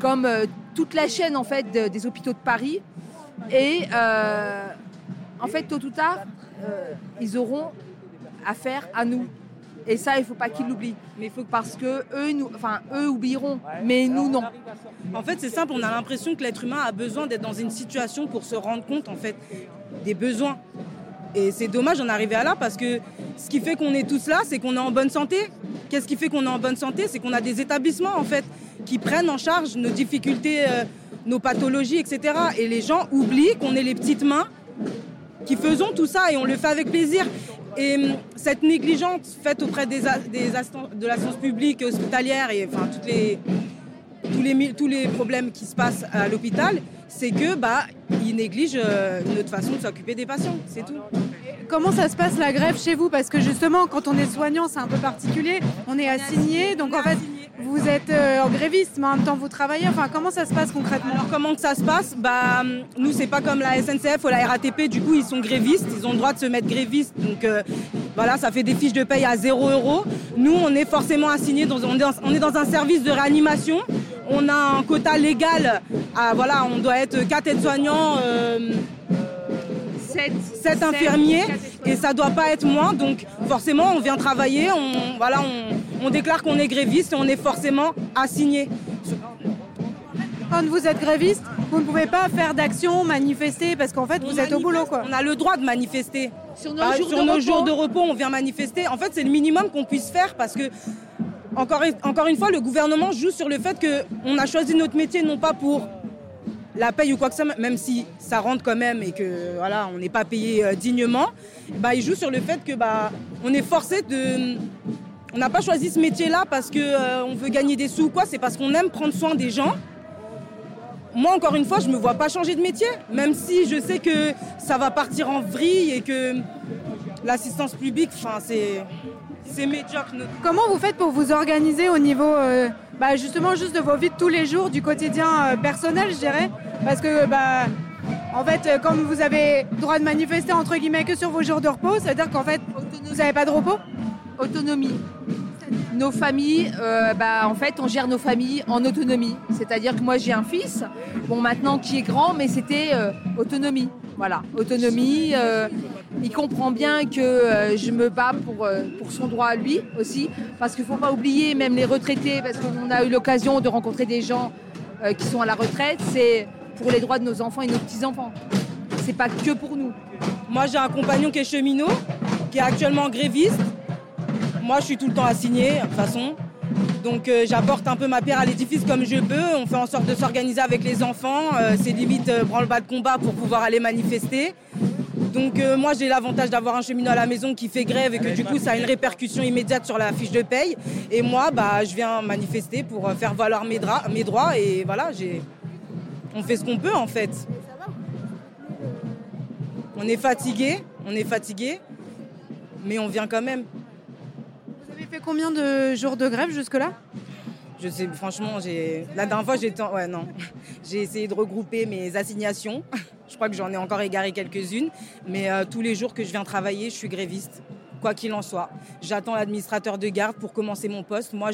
comme toute la chaîne en fait des hôpitaux de Paris. Et en fait, tôt ou tard, ils auront affaire à nous. Et ça, il faut pas qu'ils l'oublient. Mais faut parce que eux, nous, enfin, eux oublieront, mais nous non. En fait, c'est simple. On a l'impression que l'être humain a besoin d'être dans une situation pour se rendre compte, en fait, des besoins. Et c'est dommage d'en arriver à là parce que ce qui fait qu'on est tous là, c'est qu'on est en bonne santé. Qu'est-ce qui fait qu'on est en bonne santé? C'est qu'on a des établissements, en fait, qui prennent en charge nos difficultés, euh, nos pathologies, etc. Et les gens oublient qu'on est les petites mains qui faisons tout ça et on le fait avec plaisir. Et hum, cette négligence faite auprès des, des de l'assistance publique hospitalière et enfin les, tous, les, tous les problèmes qui se passent à l'hôpital, c'est que bah ils négligent euh, notre façon de s'occuper des patients, c'est tout. Comment ça se passe la grève chez vous? Parce que justement, quand on est soignant, c'est un peu particulier. On est assigné, donc vous êtes euh, en gréviste, mais en même temps, vous travaillez. Enfin, comment ça se passe concrètement Alors comment que ça se passe? Bah hum, nous c'est pas comme la SNCF ou la RATP, du coup ils sont grévistes, ils ont le droit de se mettre grévistes, donc euh, voilà ça fait des fiches de paye à 0 euros. Nous on est forcément assignés, dans, on, est dans, on est dans un service de réanimation, on a un quota légal, voilà on doit être 4 aides-soignants, euh, 7 infirmiers et ça doit pas être moins, donc forcément on vient travailler, on, voilà, on, on déclare qu'on est gréviste et on est forcément assigné. Quand vous êtes gréviste, vous ne pouvez pas faire d'action, manifester, parce qu'en fait, vous êtes au boulot, quoi. On a le droit de manifester. Sur nos Bah, jours sur de nos repos. jours de repos, on vient manifester. En fait, c'est le minimum qu'on puisse faire parce que, encore, encore une fois, le gouvernement joue sur le fait qu'on a choisi notre métier non pas pour la paye ou quoi que ce soit, même si ça rentre quand même et que voilà, on n'est pas payé euh, dignement. Bah, il joue sur le fait que bah, on est forcé de. On n'a pas choisi ce métier-là parce que euh, veut gagner des sous ou quoi. C'est parce qu'on aime prendre soin des gens. Moi, encore une fois, je ne me vois pas changer de métier, même si je sais que ça va partir en vrille et que l'assistance publique, c'est, c'est médiocre. Comment vous faites pour vous organiser au niveau, euh, bah, justement, juste de vos vies de tous les jours, du quotidien euh, personnel, je dirais Parce que, bah, en fait, euh, comme vous avez droit de manifester, entre guillemets, que sur vos jours de repos, c'est-à-dire qu'en fait, vous n'avez pas de repos? Autonomie. Nos familles, euh, bah, en fait, on gère nos familles en autonomie. C'est-à-dire que moi, j'ai un fils, bon, maintenant qui est grand, mais c'était euh, autonomie. Voilà, autonomie. euh, il comprend bien que je me bats pour, son droit à lui aussi, parce qu'il ne faut pas oublier, même les retraités, parce qu'on a eu l'occasion de rencontrer des gens qui sont à la retraite, c'est pour les droits de nos enfants et nos petits-enfants. C'est pas que pour nous. Moi, j'ai un compagnon qui est cheminot, qui est actuellement gréviste. Moi, je suis tout le temps assigné, de toute façon. Donc, euh, j'apporte un peu ma pierre à l'édifice comme je peux. On fait en sorte de s'organiser avec les enfants. Euh, c'est limite euh, branle-bas de combat pour pouvoir aller manifester. Donc, euh, moi, j'ai l'avantage d'avoir un cheminot à la maison qui fait grève et que du coup, ça a une répercussion immédiate sur la fiche de paye. Et moi, bah, je viens manifester pour euh, faire valoir mes, mes droits. Et voilà, j'ai... on fait ce qu'on peut en fait. On est fatigué, on est fatigué, mais on vient quand même. Fait combien de jours de grève jusque-là Je sais, franchement, j'ai la dernière fois, j'ai ouais non, j'ai essayé de regrouper mes assignations. Je crois que j'en ai encore égaré quelques-unes, mais euh, tous les jours que je viens travailler, je suis gréviste. Quoi qu'il en soit, j'attends l'administrateur de garde pour commencer mon poste. Moi,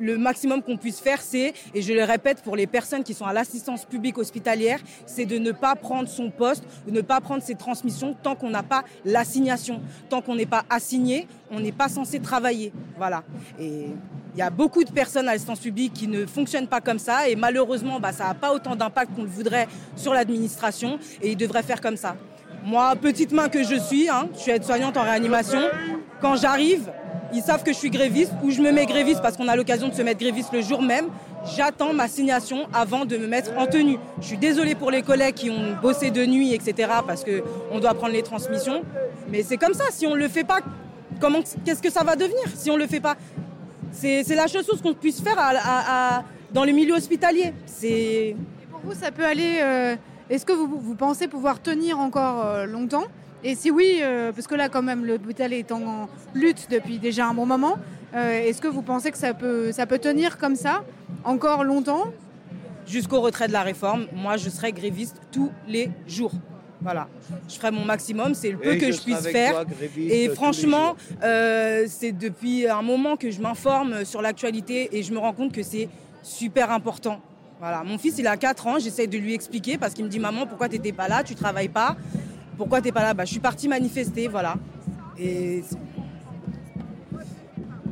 le maximum qu'on puisse faire, c'est, et je le répète pour les personnes qui sont à l'assistance publique hospitalière, c'est de ne pas prendre son poste, de ne pas prendre ses transmissions tant qu'on n'a pas l'assignation. Tant qu'on n'est pas assigné, on n'est pas censé travailler. Voilà. Et il y a beaucoup de personnes à l'assistance publique qui ne fonctionnent pas comme ça et malheureusement, bah, ça n'a pas autant d'impact qu'on le voudrait sur l'administration et ils devraient faire comme ça. Moi, petite main que je suis, hein, je suis aide-soignante en réanimation, quand j'arrive, ils savent que je suis gréviste ou je me mets gréviste parce qu'on a l'occasion de se mettre gréviste le jour même. J'attends ma signation avant de me mettre en tenue. Je suis désolée pour les collègues qui ont bossé de nuit, etc. parce qu'on doit prendre les transmissions. Mais c'est comme ça, si on ne le fait pas, qu'est-ce que ça va devenir si on le fait pas? C'est, la chose qu'on puisse faire dans le milieu hospitalier. C'est... Pour vous, ça peut aller. euh, Est-ce que vous, vous pensez pouvoir tenir encore euh, longtemps? Et si oui, euh, parce que là, quand même, l'hôpital est en lutte depuis déjà un bon moment, euh, est-ce que vous pensez que ça peut, ça peut tenir comme ça encore longtemps? Jusqu'au retrait de la réforme, moi je serai gréviste tous les jours. Voilà, je ferai mon maximum, c'est le peu Et que je puisse faire. toi, et franchement, euh, c'est depuis un moment que je m'informe sur l'actualité et je me rends compte que c'est super important. Voilà, mon fils il a 4 ans, j'essaie de lui expliquer parce qu'il me dit maman pourquoi t'étais pas là, tu travailles pas, pourquoi t'es pas là? Bah je suis partie manifester, voilà. Et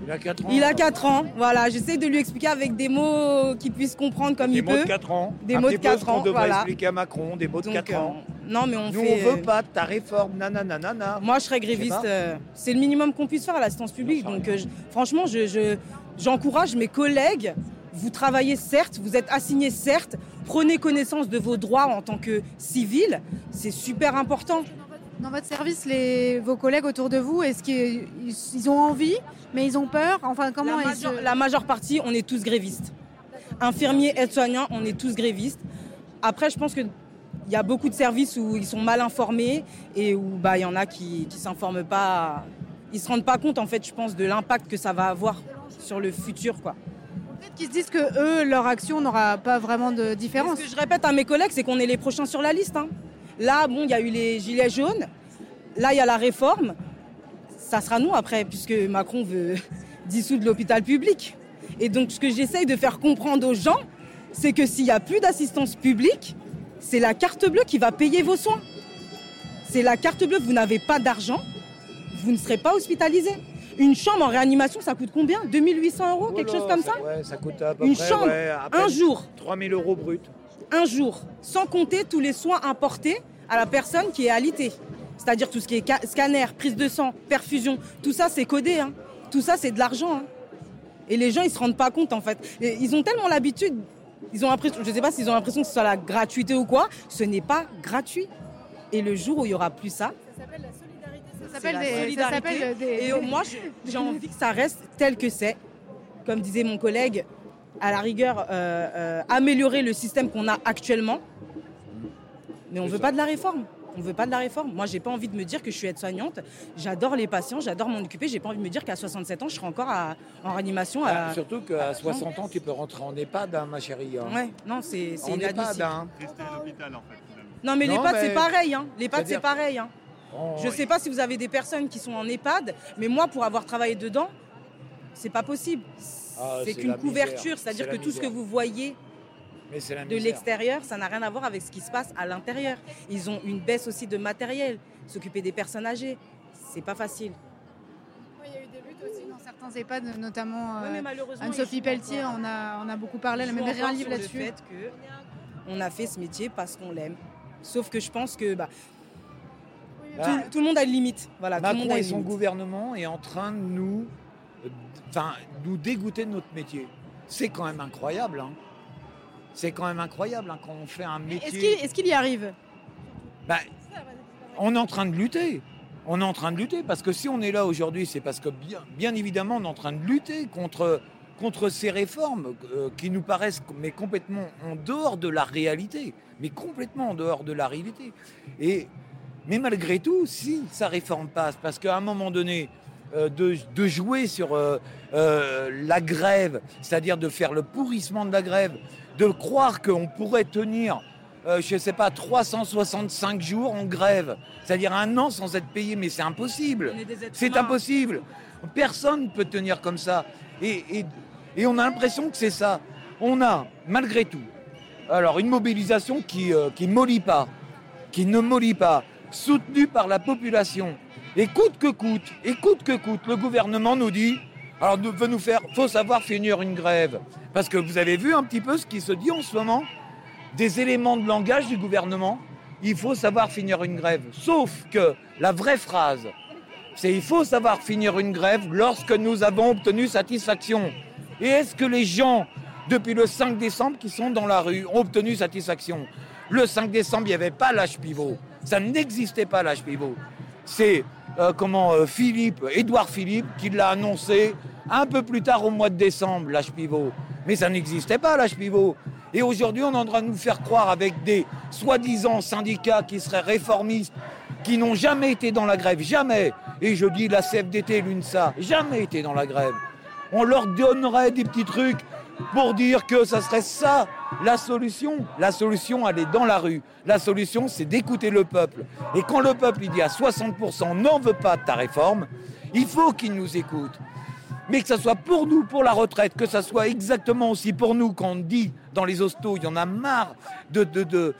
Il a 4 ans. il a 4 ans, voilà, j'essaie de lui expliquer avec des mots qu'il puisse comprendre comme Des il mots peut. de 4 ans. Des Un mots de petit peu ce 4 qu'on ans, devrait voilà. expliquer à Macron, des mots de Donc, 4 euh, ans. non, mais on Nous, fait. on veut euh, pas de ta réforme, nanana. nanana. Moi, je serais gréviste. euh, c'est le minimum qu'on puisse faire à l'assistance publique. Donc, euh, je- franchement, je, je- j'encourage mes collègues. Vous travaillez certes, vous êtes assignés certes. Prenez connaissance de vos droits en tant que civil. C'est super important. Dans votre service, les, vos collègues autour de vous, est-ce qu'ils ils ont envie, mais ils ont peur? Enfin, comment se- la majeure partie, on est tous grévistes. Infirmiers, aides-soignants, on est tous grévistes. Après, je pense qu'il y a beaucoup de services où ils sont mal informés et où bah, il y en a qui ne s'informent pas. Ils ne se rendent pas compte, en fait, je pense, de l'impact que ça va avoir sur le futur. Quoi. Peut-être qu'ils se disent que eux, leur action n'aura pas vraiment de différence. Ce que je répète à mes collègues, c'est qu'on est les prochains sur la liste. hein. Là, bon, il y a eu les gilets jaunes. Là, il y a la réforme. Ça sera nous après, puisque Macron veut dissoudre l'hôpital public. Et donc, ce que j'essaye de faire comprendre aux gens, c'est que s'il n'y a plus d'assistance publique, c'est la carte bleue qui va payer vos soins. C'est la carte bleue, vous n'avez pas d'argent, vous ne serez pas hospitalisé. Une chambre en réanimation, ça coûte combien? 2800 euros, quelque chose comme ça? Ouais, ça coûte à peu Une près, chambre, ouais, à un jour. 3000 euros brut. un jour, sans compter tous les soins importés à la personne qui est alitée. C'est-à-dire tout ce qui est ca- scanner, prise de sang, perfusion, tout ça c'est codé. hein. Tout ça c'est de l'argent. hein. Et les gens ils se rendent pas compte en fait. Et ils ont tellement l'habitude, ils ont l'impression, je sais pas s'ils ont l'impression que ce soit la gratuité ou quoi, ce n'est pas gratuit. Et le jour où il y aura plus ça, Ça s'appelle s'appelle la des- ça solidarité. s'appelle des- Et moi, j'ai envie que ça reste tel que c'est. Comme disait mon collègue, à la rigueur, euh, euh, améliorer le système qu'on a actuellement. Mais on ne veut pas de la réforme. On veut pas de la réforme. Moi, j'ai pas envie de me dire que je suis aide-soignante. J'adore les patients, j'adore m'en occuper. J'ai pas envie de me dire qu'à 67 ans, je serai encore à- en réanimation. Ah, surtout qu'à 60 ans, tu peux rentrer en EHPAD, hein, ma chérie. hein. Ouais, non, c'est En EHPAD, inadmissible. hein. Rester à l'hôpital en fait. finalement. Non, mais l'EHPAD, mais- c'est pareil. Hein. L'EHPAD, c'est pareil. On- Je ne sais pas si vous avez des personnes qui sont en EHPAD, mais moi, pour avoir travaillé dedans, c'est pas possible. Ah, c'est qu'une couverture, c'est-à-dire c'est que tout ce que vous voyez Mais c'est la de l'extérieur, ça n'a rien à voir avec ce qui se passe à l'intérieur. Ils ont une baisse aussi de matériel. S'occuper des personnes âgées, c'est pas facile. Il y a eu des luttes aussi dans certains EHPAD, notamment Ouais, euh, Anne-Sophie Pelletier, on a, on a beaucoup parlé, elle a même un livre là-dessus. On a fait ce métier parce qu'on l'aime. Sauf que je pense que Bah, tout, tout le monde a une limite. Voilà, tout le Macron monde a et son limite. gouvernement est en train de nous, enfin, nous dégoûter de notre métier. C'est quand même incroyable. hein. C'est quand même incroyable hein, quand on fait un métier. Est-ce qu'il y arrive? Bah, on est en train de lutter. On est en train de lutter parce que si on est là aujourd'hui, c'est parce que bien, bien évidemment, on est en train de lutter contre, contre ces réformes euh, qui nous paraissent mais complètement en dehors de la réalité. Mais complètement en dehors de la réalité. Et, mais malgré tout, si sa réforme passe, parce qu'à un moment donné, euh, de, de jouer sur euh, euh, la grève, c'est-à-dire de faire le pourrissement de la grève, de croire qu'on pourrait tenir je ne sais pas, 365 jours en grève, c'est-à-dire un an sans être payé, mais c'est impossible. C'est impossible. Personne ne peut tenir comme ça. Et, et- et on a l'impression que c'est ça. On a, malgré tout, alors une mobilisation qui ne qui mollit pas, qui ne mollit pas, soutenue par la population. Et coûte que coûte, et coûte que coûte, le gouvernement nous dit, alors faut savoir finir une grève. Parce que vous avez vu un petit peu ce qui se dit en ce moment des éléments de langage du gouvernement, il faut savoir finir une grève. Sauf que la vraie phrase, c'est il faut savoir finir une grève lorsque nous avons obtenu satisfaction. Et est-ce que les gens, depuis le 5 décembre, qui sont dans la rue, ont obtenu satisfaction? Le 5 décembre, il n'y avait pas l'âge pivot. Ça n'existait pas l'âge pivot. C'est euh, comment euh, Philippe, Édouard Philippe, qui l'a annoncé un peu plus tard au mois de décembre, l'âge pivot. Mais ça n'existait pas l'âge pivot. Et aujourd'hui, on en nous faire croire avec des soi-disant syndicats qui seraient réformistes, qui n'ont jamais été dans la grève, jamais. Et je dis la CFDT, l'UNSA, jamais été dans la grève. On leur donnerait des petits trucs pour dire que ça serait ça la solution. La solution, elle est dans la rue. La solution, c'est d'écouter le peuple. Et quand le peuple il dit à 60% n'en veut pas de ta réforme, il faut qu'il nous écoute. Mais que ça soit pour nous, pour la retraite, que ça soit exactement aussi pour nous quand on dit dans les hostos, il y en a marre de- de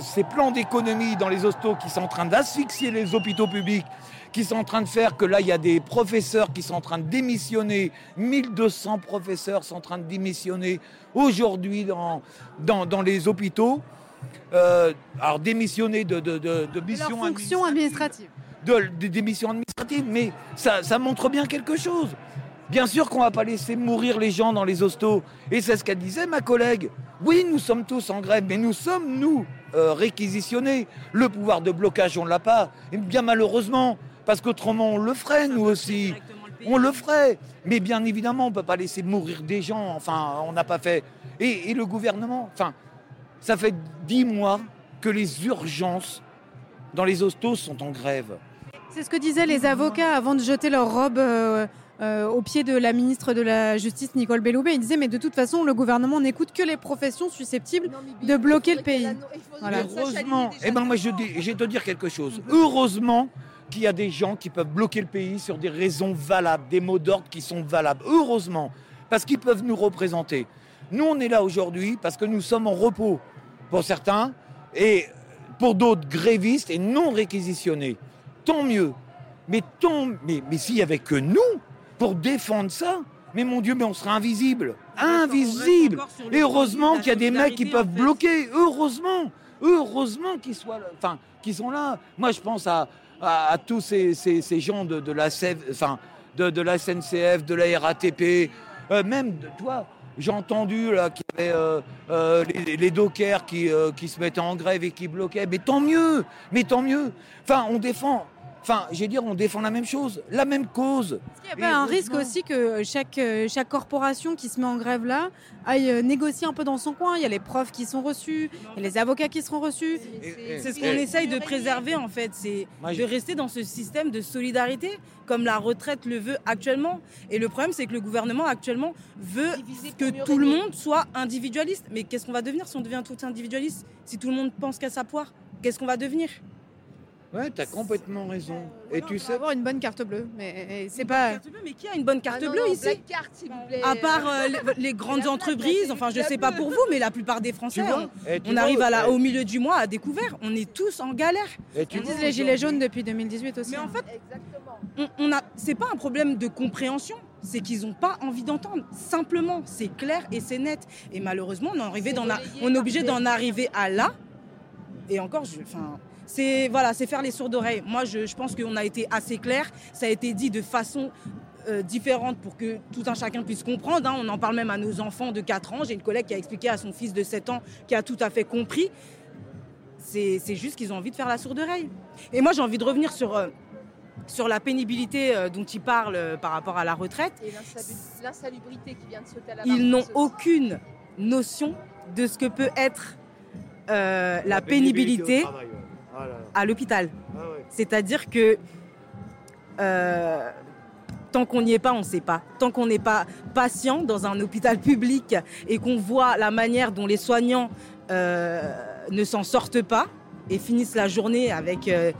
ces plans d'économie dans les hostos qui sont en train d'asphyxier les hôpitaux publics, qui sont en train de faire que là, il y a des professeurs qui sont en train de démissionner. 1200 professeurs sont en train de démissionner aujourd'hui dans, dans, dans les hôpitaux. Euh, alors démissionner de, de, de, de missions administrative. de, de- des missions administratives, mais ça, ça montre bien quelque chose. Bien sûr qu'on va pas laisser mourir les gens dans les hostos. Et c'est ce qu'elle disait ma collègue. Oui, nous sommes tous en grève, mais nous sommes, nous, euh, réquisitionner. Le pouvoir de blocage, on ne l'a pas. Et bien malheureusement, parce qu'autrement, on le ferait, nous aussi. On le ferait. Mais bien évidemment, on ne peut pas laisser mourir des gens. Enfin, on n'a pas fait. Et, et le gouvernement, enfin, ça fait dix mois que les urgences dans les hostos sont en grève. C'est ce que disaient les avocats avant de jeter leur robe euh, euh, au pied de la ministre de la Justice, Nicole Belloubet. Ils disaient, mais de toute façon, le gouvernement n'écoute que les professions susceptibles de bloquer le pays. Voilà. Heureusement, eh ben moi je, dis, je vais te dire quelque chose. Heureusement qu'il y a des gens qui peuvent bloquer le pays sur des raisons valables, des mots d'ordre qui sont valables. Heureusement, parce qu'ils peuvent nous représenter. Nous, on est là aujourd'hui parce que nous sommes en repos, pour certains, et pour d'autres grévistes et non réquisitionnés. Tant mieux. Mais, tant, mais, mais s'il n'y avait que nous pour défendre ça, mais mon Dieu, mais on serait invisible. Invisible. Et heureusement qu'il y a des mecs qui peuvent bloquer. Heureusement. Heureusement qu'ils soient là. Enfin, qu'ils sont là. Moi, je pense à, à, tous ces, gens de, la de, la SNCF, de la RATP, euh, même toi. J'ai entendu qu'il y avait euh, euh, les, dockers euh, qui se mettaient en grève et qui bloquaient. Mais tant mieux, mais tant mieux. Enfin, on défend. Enfin, j'ai dire, on défend la même chose, la même cause. Il n'y a pas un risque aussi que chaque, euh, chaque corporation qui se met en grève là aille euh, négocier un peu dans son coin Il y a les profs qui sont reçus, il y a les avocats qui seront reçus. C'est ce qu'on essaye de préserver en fait, c'est de rester dans ce système de solidarité comme la retraite le veut actuellement. Et le problème c'est que le gouvernement actuellement veut que tout le monde soit individualiste. Mais qu'est-ce qu'on va devenir si on devient tout individualiste? Si tout le monde pense qu'à sa poire, qu'est-ce qu'on va devenir? Ouais, t'as complètement raison. Et tu sais, avoir une bonne carte bleue, mais c'est pas. Mais qui a une bonne carte Ah non, bleue non, ici black card, s'il vous plaît. À part euh, les, les grandes entreprises, enfin je sais pas pour vous, mais la plupart des Français, vois on, on vois, arrive à la, au milieu du mois à découvert. On est tous en galère. et tu vois, disent les gilets jaunes depuis 2018 aussi. Mais en fait, Exactement. on, on a, c'est pas un problème de compréhension, c'est qu'ils ont pas envie d'entendre. Simplement, c'est clair et c'est net. Et malheureusement, on est arrivé on obligé d'en arriver à là. Et encore, je, enfin, c'est voilà, c'est faire les sourds d'oreilles. Moi, je, je pense qu'on a été assez clair. Ça a été dit de façon euh, différente pour que tout un chacun puisse comprendre. hein. On en parle même à nos enfants de 4 ans. J'ai une collègue qui a expliqué à son fils de 7 ans qui a tout à fait compris. C'est juste qu'ils ont envie de faire la sourde oreille. Et moi, j'ai envie de revenir sur, euh, sur la pénibilité euh, dont il parle euh, par rapport à la retraite. Et l'insalu- l'insalubrité qui vient de sauter à la Ils n'ont aucune notion de ce que peut être euh, la, pénibilité, à l'hôpital. C'est-à-dire que euh, tant qu'on n'y est pas, on ne sait pas. Tant qu'on n'est pas patient dans un hôpital public et qu'on voit la manière dont les soignants euh, ne s'en sortent pas et finissent la journée avec euh,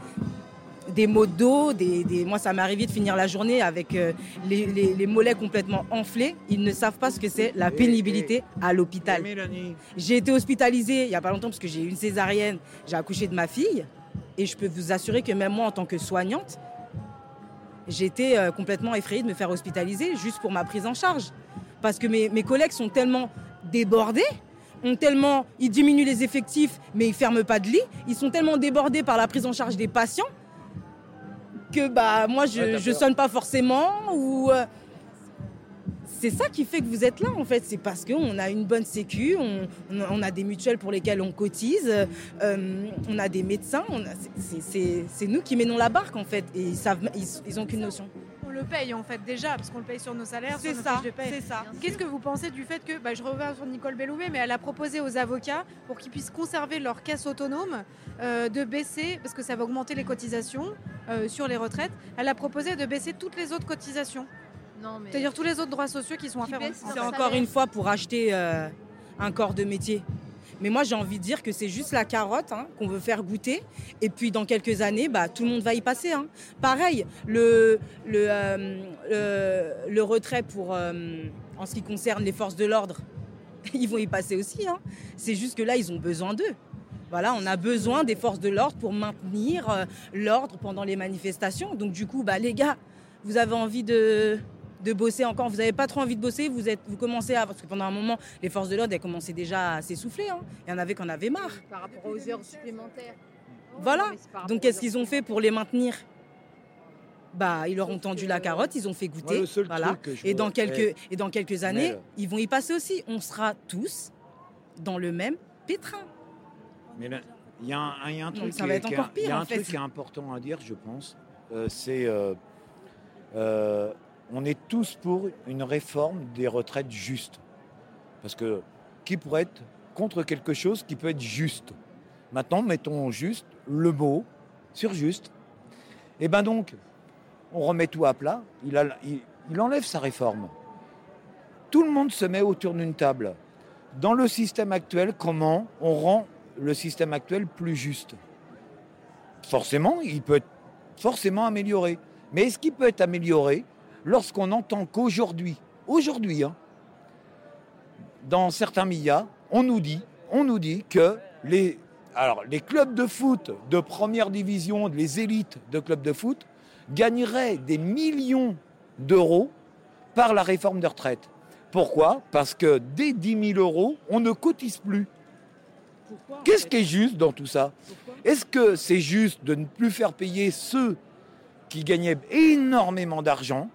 des maux de dos, des, des- moi ça m'est arrivé de finir la journée avec euh, les, les- les mollets complètement enflés. Ils ne savent pas ce que c'est la pénibilité à l'hôpital. Mélanie, J'ai été hospitalisée il n'y a pas longtemps parce que j'ai eu une césarienne, j'ai accouché de ma fille. Et je peux vous assurer que même moi, en tant que soignante, j'étais euh, complètement effrayée de me faire hospitaliser juste pour ma prise en charge. Parce que mes, mes collègues sont tellement débordés, ont tellement, ils diminuent les effectifs, mais ils ferment pas de lit. Ils sont tellement débordés par la prise en charge des patients que bah moi je, Ouais, t'as je peur. sonne pas forcément ou euh, c'est ça qui fait que vous êtes là en fait. C'est parce qu'on a une bonne sécu, on, on a- des mutuelles pour lesquelles on cotise, euh, on a des médecins. on a- c'est- c'est- C'est nous qui menons la barque en fait. Et ils savent, ils, ils ont qu'une notion. On le paye en fait déjà, parce qu'on le paye sur nos salaires, C'est ça, fiches de paye. c'est ça. Qu'est-ce que vous pensez du fait que, bah, je reviens sur Nicole Belloubet, mais elle a proposé aux avocats, pour qu'ils puissent conserver leur caisse autonome, euh, de baisser, parce que ça va augmenter les cotisations euh, sur les retraites, elle a proposé de baisser toutes les autres cotisations, mais c'est-à-dire tous les autres droits sociaux qui sont Qui en leur C'est encore une fois pour acheter euh, un corps de métier. Mais moi, j'ai envie de dire que c'est juste la carotte hein, qu'on veut faire goûter. Et puis, dans quelques années, bah, tout le monde va y passer. hein. Pareil, le, le, euh, le, le retrait pour, euh, en ce qui concerne les forces de l'ordre, ils vont y passer aussi. hein. C'est juste que là, ils ont besoin d'eux. Voilà, on a besoin des forces de l'ordre pour maintenir euh, l'ordre pendant les manifestations. Donc, du coup, bah, les gars, vous avez envie de, de bosser encore? Vous n'avez pas trop envie de bosser, vous, êtes, vous commencez à. Parce que pendant un moment, les forces de l'ordre, elles commençaient déjà à s'essouffler. hein. Il y en avait qui en avaient marre. par rapport aux heures supplémentaires. Voilà. Par rapport Donc, qu'est-ce qu'ils ont fait pour les maintenir? Bah, ils leur ont tendu la carotte, ils ont fait goûter. Moi, le seul voilà. truc que je Et dans quelques, et dans quelques années, Mel. ils vont y passer aussi. On sera tous dans le même pétrin. Méla- Il y a un, il y a un Donc, truc, qui est- être qui est- encore pire, il y a en un fait. truc qui est important à dire, je pense. Euh, c'est euh, euh, on est tous pour une réforme des retraites juste. Parce que qui pourrait être contre quelque chose qui peut être juste? Maintenant, mettons juste le mot sur juste. Et ben donc, on remet tout à plat. Il, a- il- il enlève sa réforme. Tout le monde se met autour d'une table. Dans le système actuel, comment on rend le système actuel plus juste Forcément, il peut être forcément amélioré. Mais est-ce qu'il peut être amélioré lorsqu'on entend qu'aujourd'hui, aujourd'hui, hein, dans certains médias, on nous dit, que les, clubs de foot de première division, les élites de clubs de foot, gagneraient des millions d'euros par la réforme des retraites. Pourquoi? Parce que dès 10 000 euros, on ne cotise plus. Qu'est-ce qui est juste dans tout ça? Est-ce que c'est juste de ne plus faire payer ceux qui gagnaient énormément d'argent?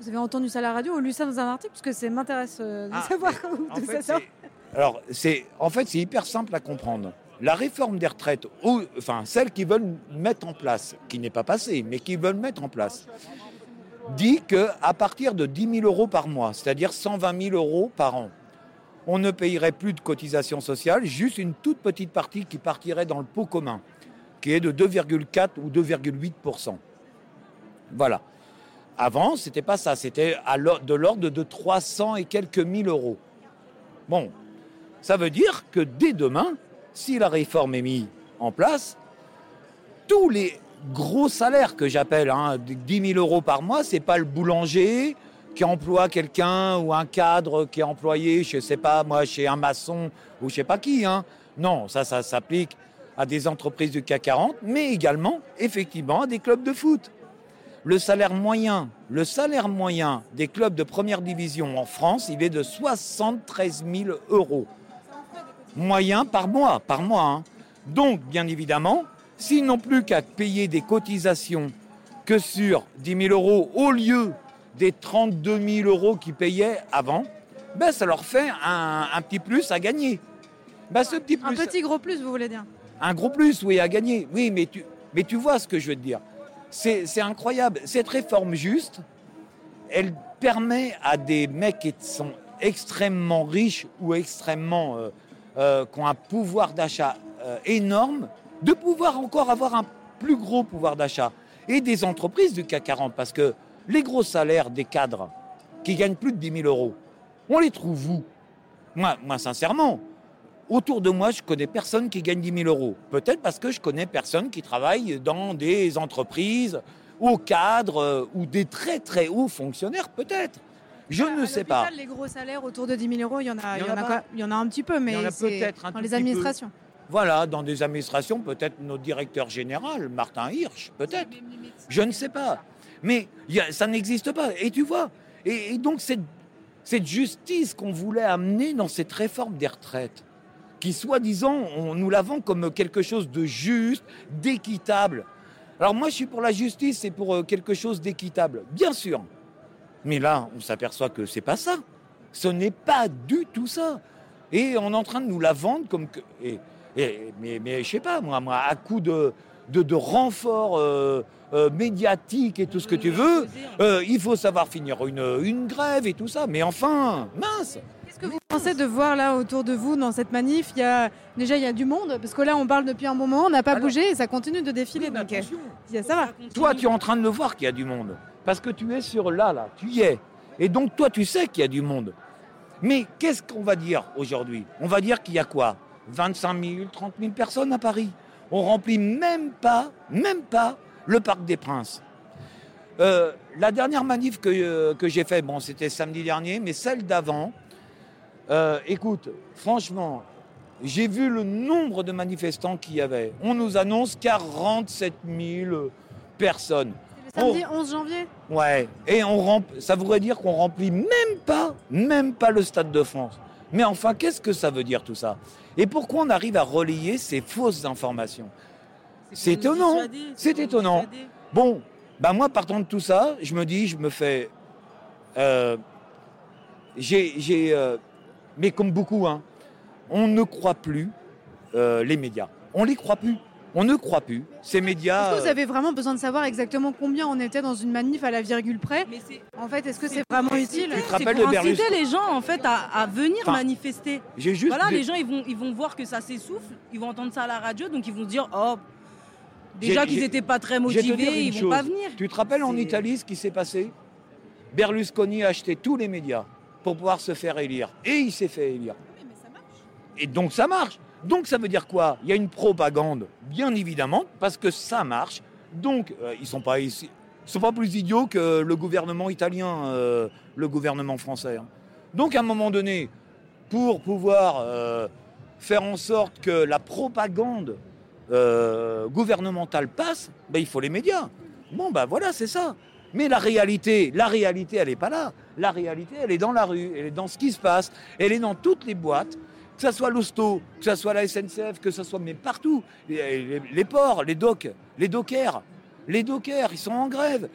Vous avez entendu ça à la radio ou lu ça dans un article? Parce que ça m'intéresse euh, de Ah, savoir où tout fait, ça sort. Alors, c'est en fait c'est hyper simple à comprendre. La réforme des retraites, ou- enfin celle qu'ils veulent mettre en place, qui n'est pas passée, mais qu'ils veulent mettre en place, dit que à partir de 10 000 euros par mois, c'est-à-dire 120 000 euros par an, on ne payerait plus de cotisations sociales, juste une toute petite partie qui partirait dans le pot commun, qui est de 2,4 ou 2,8% Voilà. Avant, c'était pas ça, c'était de l'ordre de 300 et quelques mille euros. Bon, ça veut dire que dès demain, si la réforme est mise en place, tous les gros salaires que j'appelle, hein, de 10 000 euros par mois, c'est pas le boulanger qui emploie quelqu'un ou un cadre qui est employé, je sais pas moi, chez un maçon ou je sais pas qui. Hein. Non, ça, ça s'applique à des entreprises du CAC 40, mais également, effectivement, à des clubs de foot. Le salaire moyen, le salaire moyen des clubs de première division en France, il est de 73 000 euros. Moyen par mois, par mois. hein. Donc, bien évidemment, s'ils n'ont plus qu'à payer des cotisations que sur 10 000 euros au lieu des 32 000 euros qu'ils payaient avant, ben, ça leur fait un, un petit plus à gagner. Ben, ce petit Un plus, petit gros plus, vous voulez dire? Un gros plus, oui, à gagner. Oui, mais tu, mais tu vois ce que je veux te dire. C'est c'est incroyable. Cette réforme juste, elle permet à des mecs qui sont extrêmement riches ou extrêmement. euh, euh, qui ont un pouvoir d'achat euh, énorme, de pouvoir encore avoir un plus gros pouvoir d'achat. Et des entreprises du CAC 40, parce que les gros salaires des cadres qui gagnent plus de 10 000 euros, on les trouve où? Moi, moi, sincèrement, autour de moi, je connais personne qui gagne 10 000 euros. Peut-être parce que je connais personne qui travaille dans des entreprises, au cadre, euh, ou des très très hauts fonctionnaires, peut-être. Je ne À sais pas. Les gros salaires autour de 10 000 euros, il y en a, Il y en a il y en a un petit peu, mais c'est dans les administrations. Voilà, dans des administrations, peut-être notre directeur général, Martin Hirsch, peut-être. Je ne sais pas. Mais ça n'existe pas. Et tu vois, et, donc cette, justice qu'on voulait amener dans cette réforme des retraites, qui soi-disant, on nous la vend comme quelque chose de juste, d'équitable. Alors moi, je suis pour la justice et pour euh, quelque chose d'équitable, bien sûr. Mais là, on s'aperçoit que c'est pas ça. Ce n'est pas du tout ça. Et on est en train de nous la vendre comme que. et- mais, mais je sais pas, moi, à coup de renfort euh, euh, médiatique et tout ce que tu veux, euh, il faut savoir finir une, une grève et tout ça. Mais enfin, mince Qu'est-ce que vous pensez de voir là autour de vous dans cette manif il y a, Déjà, il y a du monde, parce que là, on parle depuis un moment, on n'a pas Alors- bougé et ça continue de défiler. Oui, donc, euh, ça va. Toi, tu es en train de le voir qu'il y a du monde. Parce que tu es sur là, là, tu y es. Et donc, toi, tu sais qu'il y a du monde. Mais qu'est-ce qu'on va dire aujourd'hui? On va dire qu'il y a quoi? 25 000, 30 000 personnes à Paris. On remplit même pas, même pas le Parc des Princes. Euh, la dernière manif que, euh, que j'ai fait, bon, c'était samedi dernier, mais celle d'avant, euh, écoute, franchement, j'ai vu le nombre de manifestants qu'il y avait. On nous annonce 47 000 personnes. Le samedi 11 janvier? Ouais, et on ça voudrait dire qu'on remplit même pas, même pas le Stade de France. Mais enfin, qu'est-ce que ça veut dire tout ça? Et pourquoi on arrive à relayer ces fausses informations? C'est étonnant, c'est étonnant. Bon, bah moi, partant de tout ça, je me dis, je me fais... euh, j'ai... j'ai, euh, mais comme beaucoup, hein, on ne croit plus euh, les médias. On les croit plus. On ne croit plus. Ces médias. Est-ce que vous avez vraiment besoin de savoir exactement combien on était dans une manif à la virgule près Mais En fait, est-ce que c'est vraiment utile Tu te c'est rappelles pour de Berlusconi inciter les gens en fait à, à venir Enfin, manifester. J'ai juste. Voilà, les gens ils vont, ils vont voir que ça s'essouffle, ils vont entendre ça à la radio, donc ils vont se dire oh déjà qu'ils n'étaient pas très motivés, ils vont chose. pas venir. Tu te rappelles en Italie ce qui s'est passé? Berlusconi a acheté tous les médias pour pouvoir se faire élire. Et il s'est fait élire. Et donc ça marche. Donc ça veut dire quoi? Il y a une propagande, bien évidemment, parce que ça marche. Donc euh, ils sont pas ici. Ils sont pas plus idiots que le gouvernement italien, euh, le gouvernement français. hein. Donc à un moment donné, pour pouvoir euh, faire en sorte que la propagande euh, passe, ben, il faut les médias. Bon, ben voilà, c'est ça. Mais la réalité, la réalité, elle n'est pas là. La réalité, elle est dans la rue, elle est dans ce qui se passe, elle est dans toutes les boîtes, que ce soit l'hosto, que ce soit la SNCF, que ce soit, mais partout. Les, ports, les docks, les dockers, les dockers, ils sont en grève.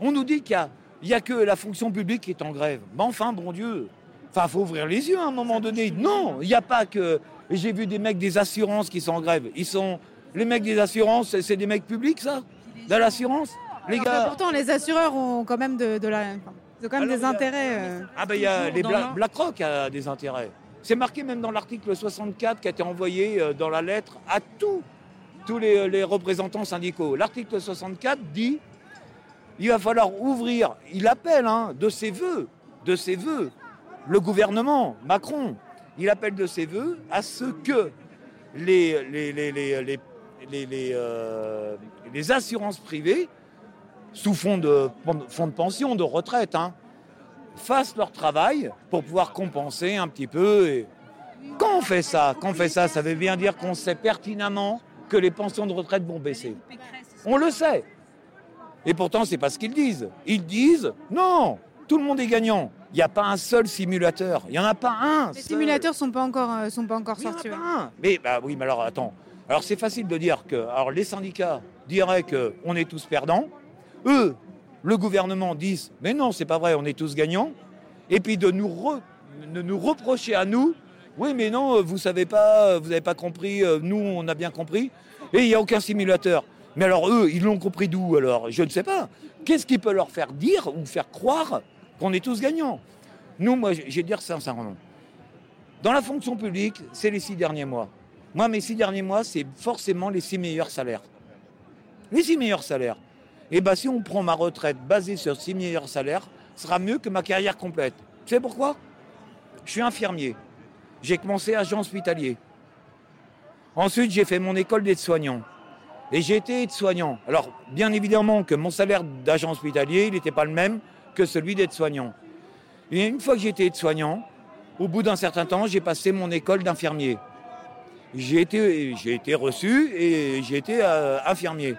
On nous dit qu'il n'y a, que la fonction publique qui est en grève. Mais enfin, bon Dieu, enfin, faut ouvrir les yeux à un moment donné. Non, il n'y a pas que. J'ai vu des mecs des assurances qui sont en grève. Ils sont. Les mecs des assurances, c'est- des mecs publics, ça De l'assurance Les gars. Pourtant, les assureurs ont quand même de, de la, enfin, ils ont quand même Alors, des a- intérêts. euh. Ah ben il y a les Bla-. BlackRock a des intérêts. C'est marqué même dans l'article 64 qui a été envoyé euh, dans la lettre à tous, tous les, les représentants syndicaux. L'article 64 dit il va falloir ouvrir, il appelle hein, de ses voeux, de ses voeux, le gouvernement, Macron, il appelle de ses voeux à ce que les, les, les, les, les, les- les, euh, les assurances privées, sous de, fonds de pension, de retraite, hein, fassent leur travail pour pouvoir compenser un petit peu. Et quand on fait ça, quand on fait ça, ça veut bien dire qu'on sait pertinemment que les pensions de retraite vont baisser. On le sait. Et pourtant, c'est pas ce qu'ils disent. Ils disent non, tout le monde est gagnant. Il n'y a pas un seul simulateur. Il n'y en a pas un. Les seul. simulateurs sont pas encore, euh, sont pas encore Oui, il y en a sortis. pas ouais. un. Mais bah oui, mais alors attends. Alors c'est facile de dire que alors les syndicats diraient que on est tous perdants. Eux, le gouvernement disent mais non, c'est pas vrai, on est tous gagnants. Et puis de nous nous reprocher à nous, oui mais non, vous savez pas, vous n'avez pas compris, euh, nous on a bien compris. Et il n'y a aucun simulateur. Mais alors eux, ils l'ont compris d'où alors? Je ne sais pas. Qu'est-ce qui peut leur faire dire ou faire croire qu'on est tous gagnants? Nous, moi, je vais dire sincèrement. Dans la fonction publique, c'est les six derniers mois. Moi, mes six derniers mois, c'est forcément les six meilleurs salaires. Les six meilleurs salaires. Et bien, si on prend ma retraite basée sur six meilleurs salaires, ce sera mieux que ma carrière complète. Tu sais pourquoi? Je suis infirmier. J'ai commencé agent hospitalier. Ensuite, j'ai fait mon école d'aide-soignant. Et j'ai été aide-soignant. Alors, bien évidemment que mon salaire d'agent hospitalier, il n'était pas le même que celui d'aide-soignant. Et une fois que été aide-soignant, au bout d'un certain temps, j'ai passé mon école d'infirmier. J'ai été, j'ai été reçu et j'ai été euh, infirmier.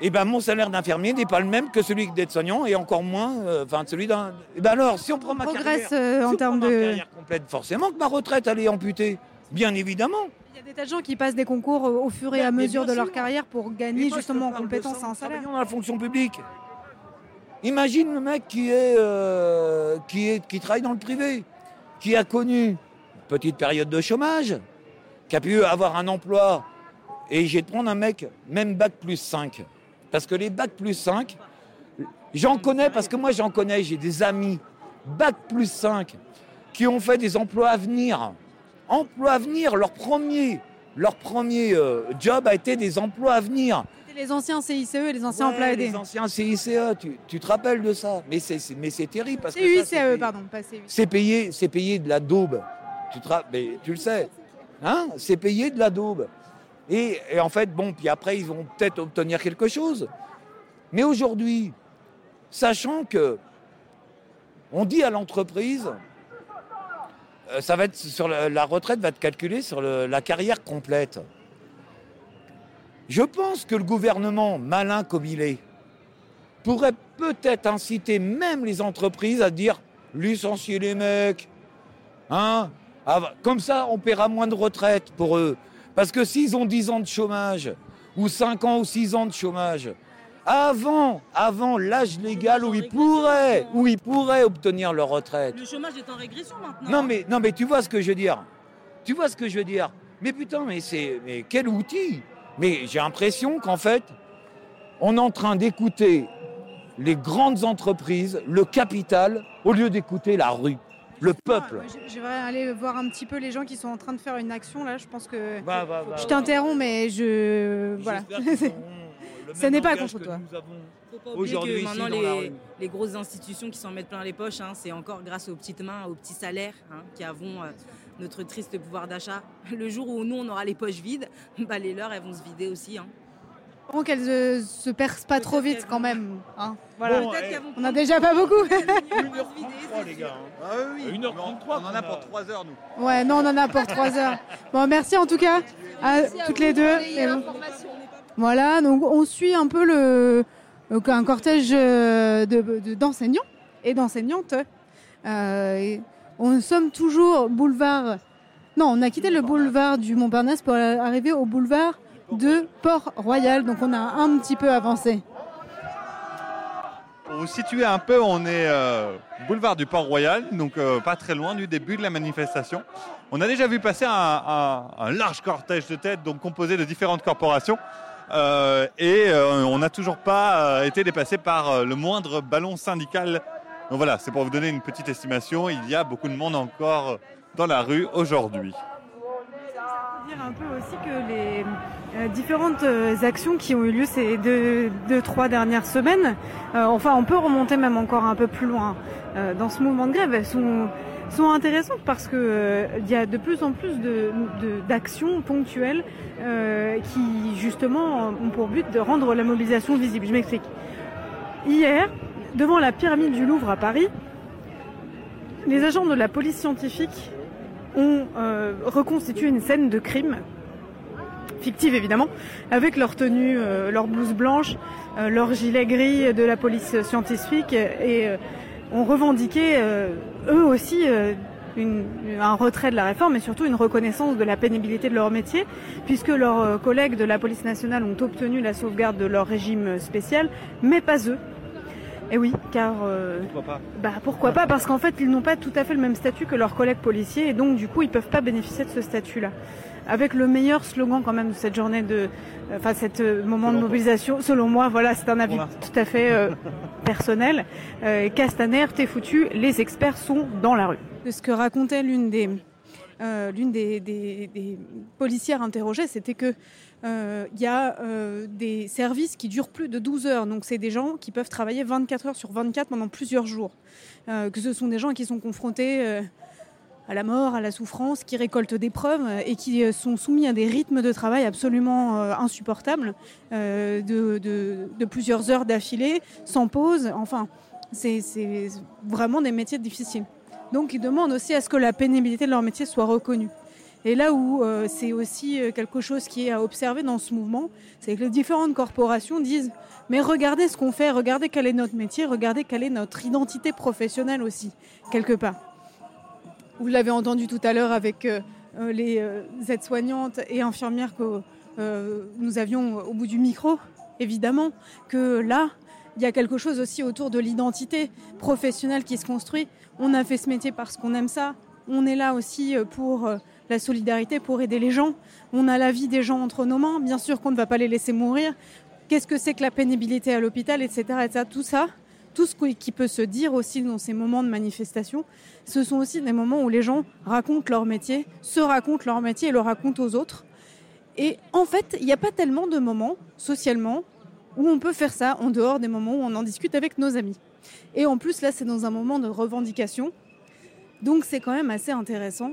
Et ben mon salaire d'infirmier n'est pas le même que celui d'aide-soignant et encore moins, euh, enfin celui d'un. Et ben alors, si on prend ma Progresse carrière, euh, si en termes de. carrière complète, forcément que ma retraite elle est amputée, bien évidemment. Il y a des tas de gens qui passent des concours au fur et à mesure de leur carrière pour gagner moi, justement en compétences et en salaire. dans la fonction publique. Imagine le mec qui, est, euh, qui, est, qui travaille dans le privé, qui a connu une petite période de chômage, qui a pu avoir un emploi. Et j'ai de prendre un mec, même bac plus 5. Parce que les bac plus 5, j'en connais, parce que moi j'en connais, j'ai des amis, bac plus 5, qui ont fait des emplois à venir. Emplois à venir, leur premier, leur premier euh, job a été des emplois à venir. Les anciens CICE et les anciens Ouais, emplois aidés. Les anciens CICE, tu, tu te rappelles de ça? Mais c'est c'est- mais c'est terrible parce que ça, c'est payé- pardon, pas CUICE. c'est payé, c'est payé de la daube. Tu, te, mais tu le sais, hein C'est payé de la daube. Et, en fait, bon, puis après, ils vont peut-être obtenir quelque chose. Mais aujourd'hui, sachant que on dit à l'entreprise, euh, ça va être sur la, retraite va être calculée sur la carrière complète. Je pense que le gouvernement, malin comme il est, pourrait peut-être inciter même les entreprises à dire licencier les mecs. Hein Comme ça, on paiera moins de retraite pour eux. Parce que s'ils ont 10 ans de chômage, ou 5 ans ou 6 ans de chômage, avant, avant l'âge légal où ils pourraient, où ils pourraient obtenir leur retraite. Le chômage est en régression maintenant. Non mais, non mais tu vois ce que je veux dire. Tu vois ce que je veux dire. Mais putain, mais c'est mais quel outil Mais j'ai l'impression qu'en fait, on est en train d'écouter les grandes entreprises, le capital, au lieu d'écouter la rue, le peuple. Vais aller voir un petit peu les gens qui sont en train de faire une action là. Je pense que Bah, bah, bah, je t'interromps, mais je voilà. Même n'est pas contre toi. Faut pas oublier Aujourd'hui, que ici, maintenant, les grosses institutions qui s'en mettent plein les poches, hein, c'est encore grâce aux petites mains, aux petits salaires hein, qui avons euh, notre triste pouvoir d'achat. Le jour où nous, on aura les poches vides, bah, les leurs, elles vont se vider aussi. hein. Espérons qu'elles euh, se percent pas trop vite quand même. hein. Voilà. Bon, eh, On a prendre- déjà pas beaucoup. 1h33 les gars. hein. Ah oui, Une heure trente-trois, on en a pour 3 heures, nous. Ouais, non, on en a pour 3 heures. Bon, merci en tout cas à toutes les deux. Et bon. Voilà, donc on suit un peu le, donc un cortège euh, de- de- d'enseignants et d'enseignantes. Euh, et on sommes toujours boulevard. Non, on a quitté le boulevard du Montparnasse pour arriver au boulevard de Port-Royal. Donc on a un petit peu avancé. Pour vous situer un peu, on est euh, boulevard du Port-Royal, donc euh, pas très loin du début de la manifestation. On a déjà vu passer un, un- un large cortège de têtes, donc composé de différentes corporations, euh, et euh, on n'a toujours pas euh, été dépassé par euh, le moindre ballon syndical. Donc voilà, c'est pour vous donner une petite estimation. Il y a beaucoup de monde encore dans la rue aujourd'hui. dire un peu aussi que les différentes euh, actions qui ont eu lieu ces deux, trois dernières semaines, euh, enfin on peut remonter même encore un peu plus loin euh, dans ce mouvement de grève, elles sont, intéressantes parce que euh, il y a de plus en plus de- d'actions ponctuelles euh, qui justement ont pour but de rendre la mobilisation visible. Je m'explique. Hier, devant la pyramide du Louvre à Paris, les agents de la police scientifique ont euh, reconstitué une scène de crime fictive évidemment, avec leur tenue, euh, leur blouse blanche, euh, leur gilet gris de la police scientifique et euh, ont revendiqué eux aussi une- un retrait de la réforme et surtout une reconnaissance de la pénibilité de leur métier, puisque leurs collègues de la police nationale ont obtenu la sauvegarde de leur régime spécial, mais pas eux. Et oui, car euh, Pourquoi pas? bah pourquoi pas? Parce qu'en fait, ils n'ont pas tout à fait le même statut que leurs collègues policiers et donc du coup, ils peuvent pas bénéficier de ce statut-là. Avec le meilleur slogan quand même de cette journée de, enfin cet euh, moment de toi. mobilisation, selon moi, voilà, c'est un avis tout à fait euh, personnel. Euh, Castaner, t'es foutu, les experts sont dans la rue. De ce que racontait l'une des euh, l'une des, des- des policières interrogées, c'était que euh, il y a euh, des services qui durent plus de 12 heures. Donc c'est des gens qui peuvent travailler 24 heures sur 24 pendant plusieurs jours. Euh, que ce sont des gens qui sont confrontés euh, à la mort, à la souffrance, qui récoltent des preuves euh, et qui euh, sont soumis à des rythmes de travail absolument euh, insupportables, de, plusieurs heures d'affilée, sans pause. Enfin, c'est vraiment des métiers difficiles. Donc ils demandent aussi à ce que la pénibilité de leur métier soit reconnue. Et là où c'est aussi quelque chose qui est à observer dans ce mouvement, c'est que les différentes corporations disent mais regardez ce qu'on fait, regardez quel est notre métier, regardez quelle est notre identité professionnelle aussi, quelque part. Vous l'avez entendu tout à l'heure avec euh, euh, les euh, aides-soignantes et infirmières que nous avions au bout du micro, évidemment, que là, il y a quelque chose aussi autour de l'identité professionnelle qui se construit. On a fait ce métier parce qu'on aime ça. On est là aussi pour la solidarité, pour aider les gens. On a la vie des gens entre nos mains. Bien sûr qu'on ne va pas les laisser mourir. Qu'est-ce que c'est que la pénibilité à l'hôpital, etc., etc. Tout ça, tout ce qui peut se dire aussi dans ces moments de manifestation, ce sont aussi des moments où les gens racontent leur métier, se racontent leur métier et le racontent aux autres. Et en fait, il n'y a pas tellement de moments, socialement, où on peut faire ça en dehors des moments où on en discute avec nos amis. Et en plus, là, c'est dans un moment de revendication. Donc, c'est quand même assez intéressant.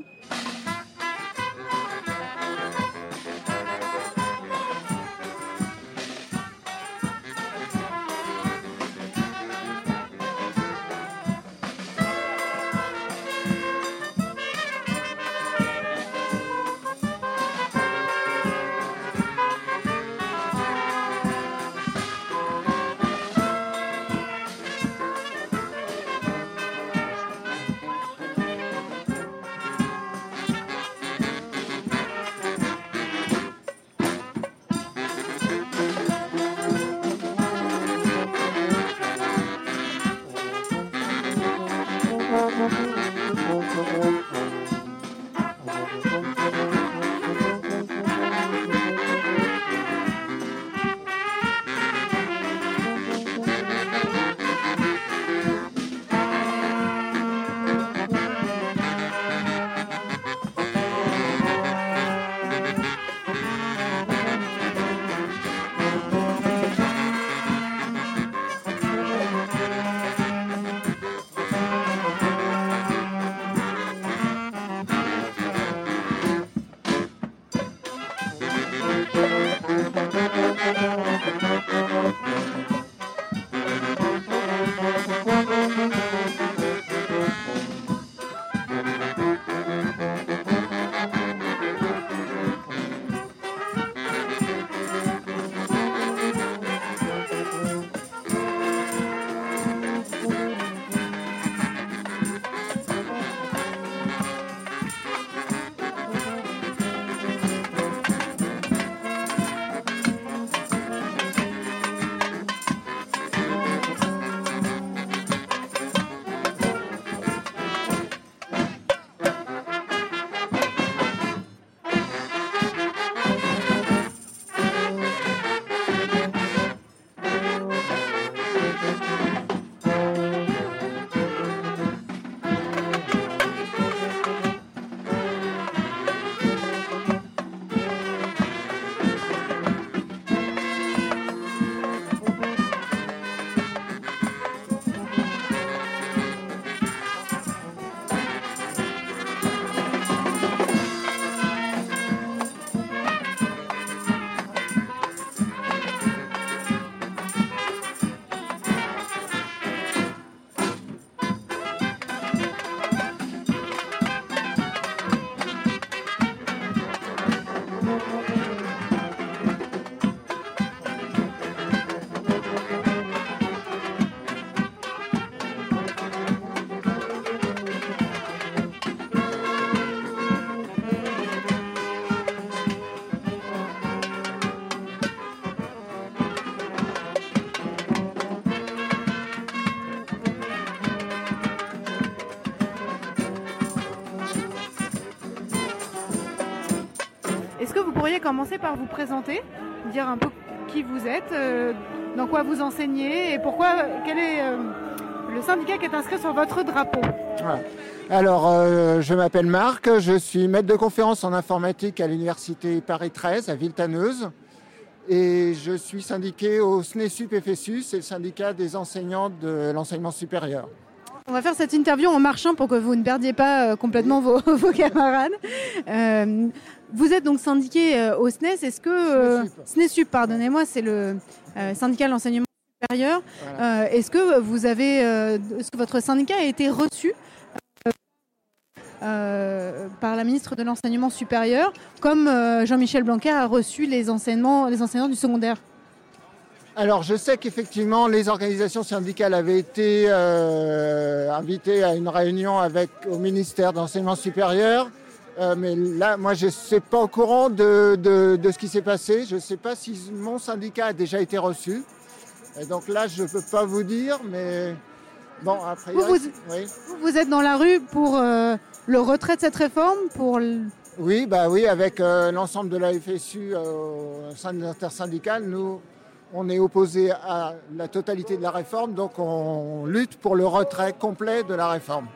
Commencer par vous présenter, dire un peu qui vous êtes, euh, dans quoi vous enseignez et pourquoi, quel est euh, le syndicat qui est inscrit sur votre drapeau. Alors, euh, je m'appelle Marc, je suis maître de conférence en informatique à l'université Paris 13 à Villetaneuse. Et je suis syndiqué au SNESUP FSU, c'est le syndicat des enseignants de l'enseignement supérieur. On va faire cette interview en marchant pour que vous ne perdiez pas euh, complètement vos, vos camarades. Euh, vous êtes donc syndiqué euh, au SNES. Est-ce que SNESUP, pardonnez-moi, c'est le euh, syndicat de l'enseignement supérieur. Voilà. Euh, est-ce que vous avez, est-ce que votre syndicat a été reçu par la ministre de l'enseignement supérieur, comme Jean-Michel Blanquer a reçu les enseignements, les enseignants du secondaire? Alors, je sais qu'effectivement, les organisations syndicales avaient été euh, invitées à une réunion avec, au ministère de l'enseignement supérieur. Euh, mais là, moi, je ne suis pas au courant de, de- de ce qui s'est passé. Je ne sais pas si mon syndicat a déjà été reçu. Et donc là, je ne peux pas vous dire, mais bon, après. Vous, vous- oui. Vous, vous êtes dans la rue pour euh, le retrait de cette réforme, pour Oui, bah oui, avec euh, l'ensemble de la FSU au sein de l'intersyndicale, nous, on est opposé à la totalité de la réforme, donc on lutte pour le retrait complet de la réforme.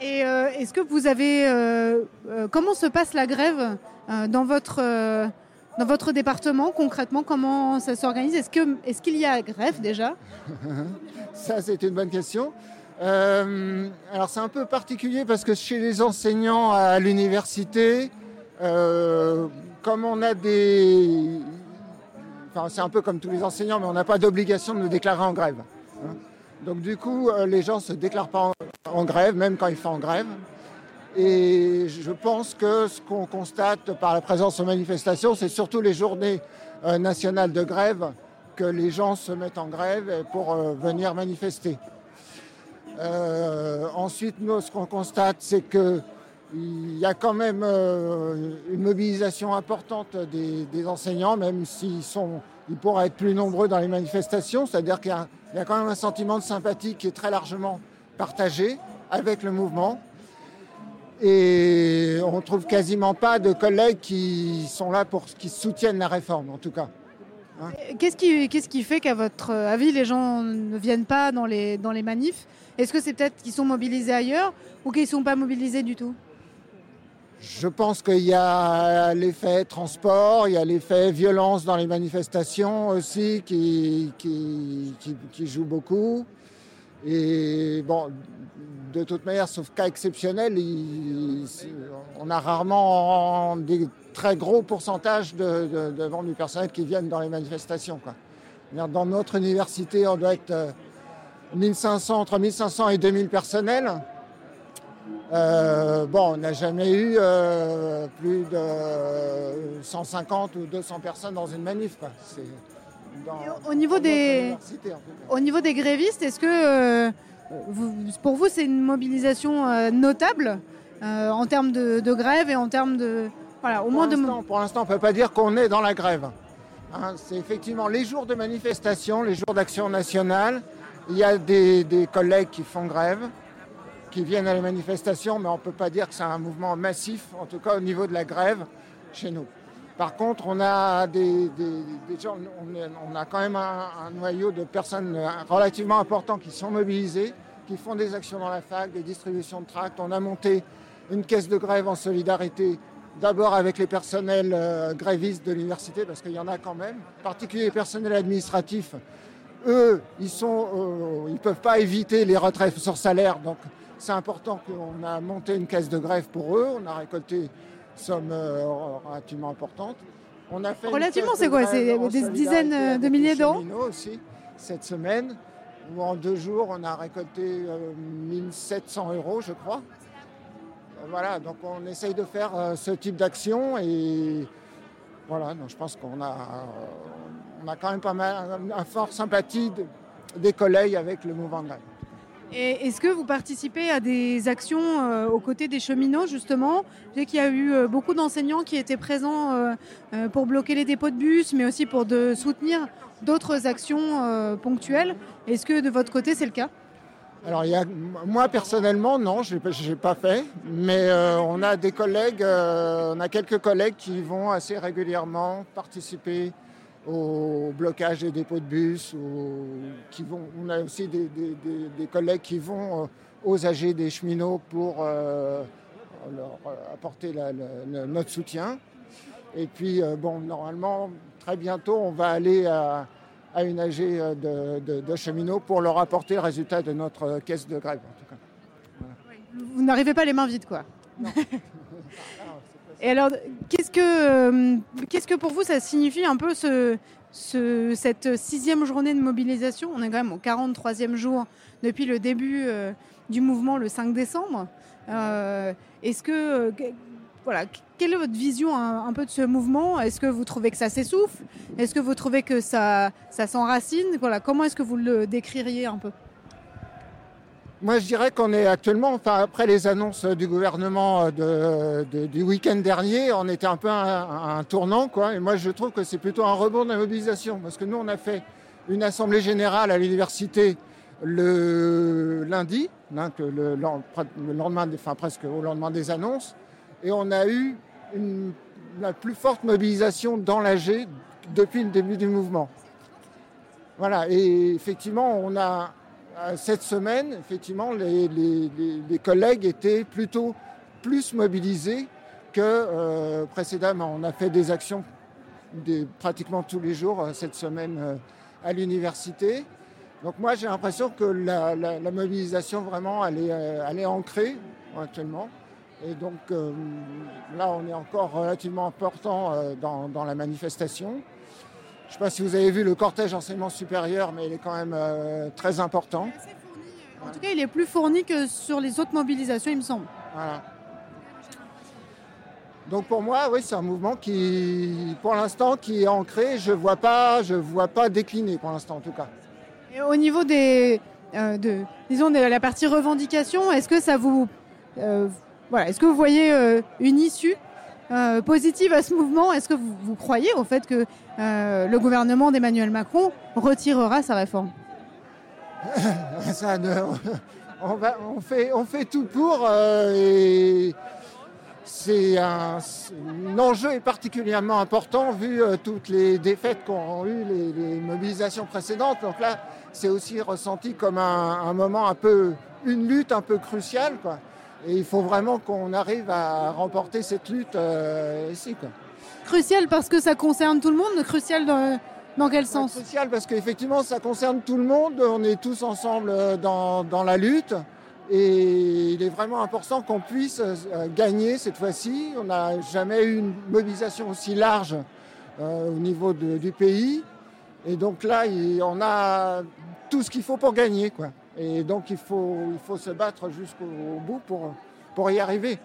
Et euh, est-ce que vous avez euh, euh, comment se passe la grève dans votre dans votre département concrètement Comment ça s'organise? Est-ce que est-ce qu'il y a grève déjà? Ça, c'est une bonne question. Alors, c'est un peu particulier parce que chez les enseignants à l'université, comme on a des. C'est un peu comme tous les enseignants, mais on n'a pas d'obligation de nous déclarer en grève. hein. Donc, du coup, euh, les gens ne se déclarent pas en, grève, même quand ils font en grève. Et je pense que ce qu'on constate par la présence aux manifestations, c'est surtout les journées euh, nationales de grève que les gens se mettent en grève pour euh, venir manifester. Ensuite, nous, ce qu'on constate, c'est que il y a quand même euh, une mobilisation importante des, enseignants, même s'ils sont, pourraient être plus nombreux dans les manifestations. C'est-à-dire qu'il y, a- quand même un sentiment de sympathie qui est très largement partagé avec le mouvement. Et on trouve quasiment pas de collègues qui sont là pour qui soutiennent la réforme, en tout cas. Qu'est-ce qui qui fait qu'à votre avis les gens ne viennent pas dans les dans les manifs? Est-ce que c'est peut-être qu'ils sont mobilisés ailleurs ou qu'ils sont pas mobilisés du tout? Je pense qu'il y a l'effet transport, il y a l'effet violence dans les manifestations aussi qui, joue beaucoup. Et bon, de toute manière, sauf cas exceptionnel, on a rarement des très gros pourcentages de, de, du personnel qui viennent dans les manifestations. Dans notre université, on doit être euh, 1500, entre 1500 et 2000 personnels. Euh, bon, on n'a jamais eu euh, plus de 150 ou 200 personnes dans une manif. Quoi. C'est dans- Au niveau des au niveau des grévistes, est-ce que euh, vous- pour vous c'est une mobilisation notable en termes de, de grève et en termes de voilà au Pour moins de Pour l'instant, on ne peut pas dire qu'on est dans la grève. Hein, c'est effectivement les jours de manifestation, les jours d'action nationale. Il y a des, des collègues qui font grève, qui viennent à la manifestation, mais on ne peut pas dire que c'est un mouvement massif, en tout cas au niveau de la grève chez nous. Par contre, on a des, on, a quand même un, noyau de personnes relativement importants qui sont mobilisées, qui font des actions dans la fac, des distributions de tracts. On a monté une caisse de grève en solidarité, d'abord avec les personnels euh, grévistes de l'université, parce qu'il y en a quand même, en particulier les personnels administratifs. Eux, ils sont, euh, peuvent pas éviter les retraits sur salaire, donc c'est important qu'on a monté une caisse de grève pour eux. On a récolté une somme euh, relativement importante. On a fait Relativement, c'est de quoi? C'est des dizaines de avec les milliers d'euros? aussi cette semaine, où en deux jours, on a récolté euh, 1700 euros, je crois. Euh, Voilà, donc on essaye de faire euh, ce type d'action et voilà, donc je pense qu'on a, euh, on a quand même pas mal, un, un fort sympathie de- des collègues avec le mouvement de grève. Est-ce que vous participez à des actions euh, aux côtés des cheminots, justement? Je qu'il y a eu euh, beaucoup d'enseignants qui étaient présents euh, pour bloquer les dépôts de bus, mais aussi pour soutenir d'autres actions ponctuelles. Est-ce que de votre côté, c'est le cas? Alors, moi personnellement, non, je n'ai pas fait, mais on a des collègues, on a quelques collègues qui vont assez régulièrement participer au blocage des dépôts de bus, ou qui vont, on a aussi des, des- des- des collègues qui vont euh, aux AG des cheminots pour euh, leur euh, apporter la- la- la- notre soutien. Et puis, euh, bon, normalement, très bientôt, on va aller à, à une AG de, de- de cheminots pour leur apporter le résultat de notre caisse de grève. En tout cas. Vous n'arrivez pas les mains vides, quoi. Et alors, euh, qu'est-ce que pour vous ça signifie un peu ce, ce- cette sixième journée de mobilisation? On est quand même au 43e jour depuis le début euh, du mouvement le 5 décembre. Euh, est-ce que- voilà, quelle est votre vision un, un peu de ce mouvement? Est-ce que vous trouvez que ça s'essouffle? Est-ce que vous trouvez que ça, ça s'enracine? Voilà, Comment est-ce que vous le décririez un peu? Moi, je dirais qu'on est actuellement, enfin, après les annonces du gouvernement euh, du week-end dernier, on était un peu à un, tournant, quoi. Et moi, je trouve que c'est plutôt un rebond de la mobilisation, parce que nous, on a fait une assemblée générale à l'université le lundi, hein, que le, len- le lendemain, enfin presque au lendemain des annonces, et on a eu la plus forte mobilisation dans l'AG depuis le début du mouvement. Voilà, et effectivement, on a cette semaine, effectivement, les, collègues étaient plutôt plus mobilisés que euh, précédemment. On a fait des actions pratiquement tous les jours euh, cette semaine euh, à l'université. Donc moi, j'ai l'impression que la, mobilisation, vraiment, elle est, euh, ancrée actuellement. Et donc euh, là, on est encore relativement important euh, dans la manifestation. Je ne sais pas si vous avez vu le cortège enseignement supérieur, mais il est quand même euh, très important. En tout cas, il est plus fourni que sur les autres mobilisations, il me semble. Voilà. Donc pour moi, oui, c'est un mouvement qui, pour l'instant, qui est ancré. Je vois pas, je vois pas décliner pour l'instant, en tout cas. Et au niveau des, euh, de, disons de la partie revendication, est-ce que ça vous, euh, voilà, est-ce que vous voyez euh, une issue euh, positive à ce mouvement Est-ce que vous, croyez au fait que euh, le gouvernement d'Emmanuel Macron retirera sa réforme? On, fait, tout pour. euh, et c'est un, est particulièrement important vu toutes les défaites qu'ont eu les, les mobilisations précédentes. Donc là, c'est aussi ressenti comme un, moment un peu, une lutte un peu cruciale. Et il faut vraiment qu'on arrive à remporter cette lutte euh, ici. Quoi. Crucial parce que ça concerne tout le monde. Crucial dans, dans quel sens? Crucial parce qu'effectivement, ça concerne tout le monde. On est tous ensemble euh, dans, dans la lutte. Et il est vraiment important qu'on puisse euh, gagner cette fois-ci. On n'a jamais eu une mobilisation aussi large euh, au niveau de- du pays. Et donc là, il- on a tout ce qu'il faut pour gagner. Quoi. Et donc il faut, il faut se battre jusqu'au bout pour, pour y arriver.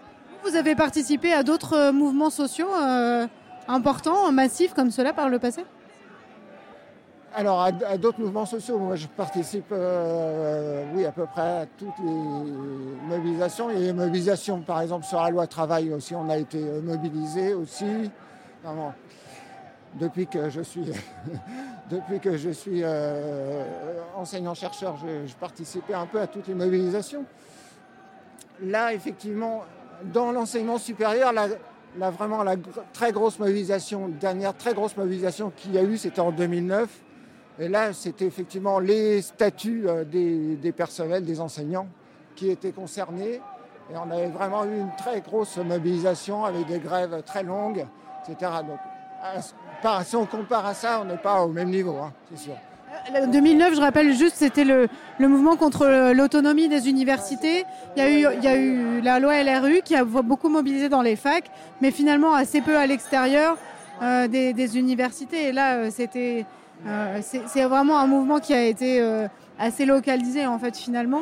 Vous avez participé à d'autres euh, mouvements sociaux euh, importants, massifs comme cela par le passé? Alors, à, à d'autres mouvements sociaux, moi je participe, euh, oui, à peu près à toutes les mobilisations. Il y a les mobilisations, par exemple, sur la loi travail aussi, on a été mobilisés aussi. depuis que je suis, euh, enseignant-chercheur, je, participais un peu à toutes les mobilisations. Là, effectivement, dans l'enseignement supérieur, la, vraiment la très grosse mobilisation, dernière très grosse mobilisation qu'il y a eu, c'était en 2009. Et là, c'était effectivement les statuts euh, des, personnels, des enseignants qui étaient concernés. Et on avait vraiment eu une très grosse mobilisation avec des grèves très longues, etc. Donc, si on compare à ça, on n'est pas au même niveau, hein, c'est sûr. Euh, 2009, je rappelle juste, c'était le, mouvement contre l'autonomie des universités. Il y, a eu, la loi LRU qui a beaucoup mobilisé dans les facs, mais finalement assez peu à l'extérieur euh, des, universités. Et là, euh, c'était, euh, c'est vraiment un mouvement qui a été euh, assez localisé en fait finalement.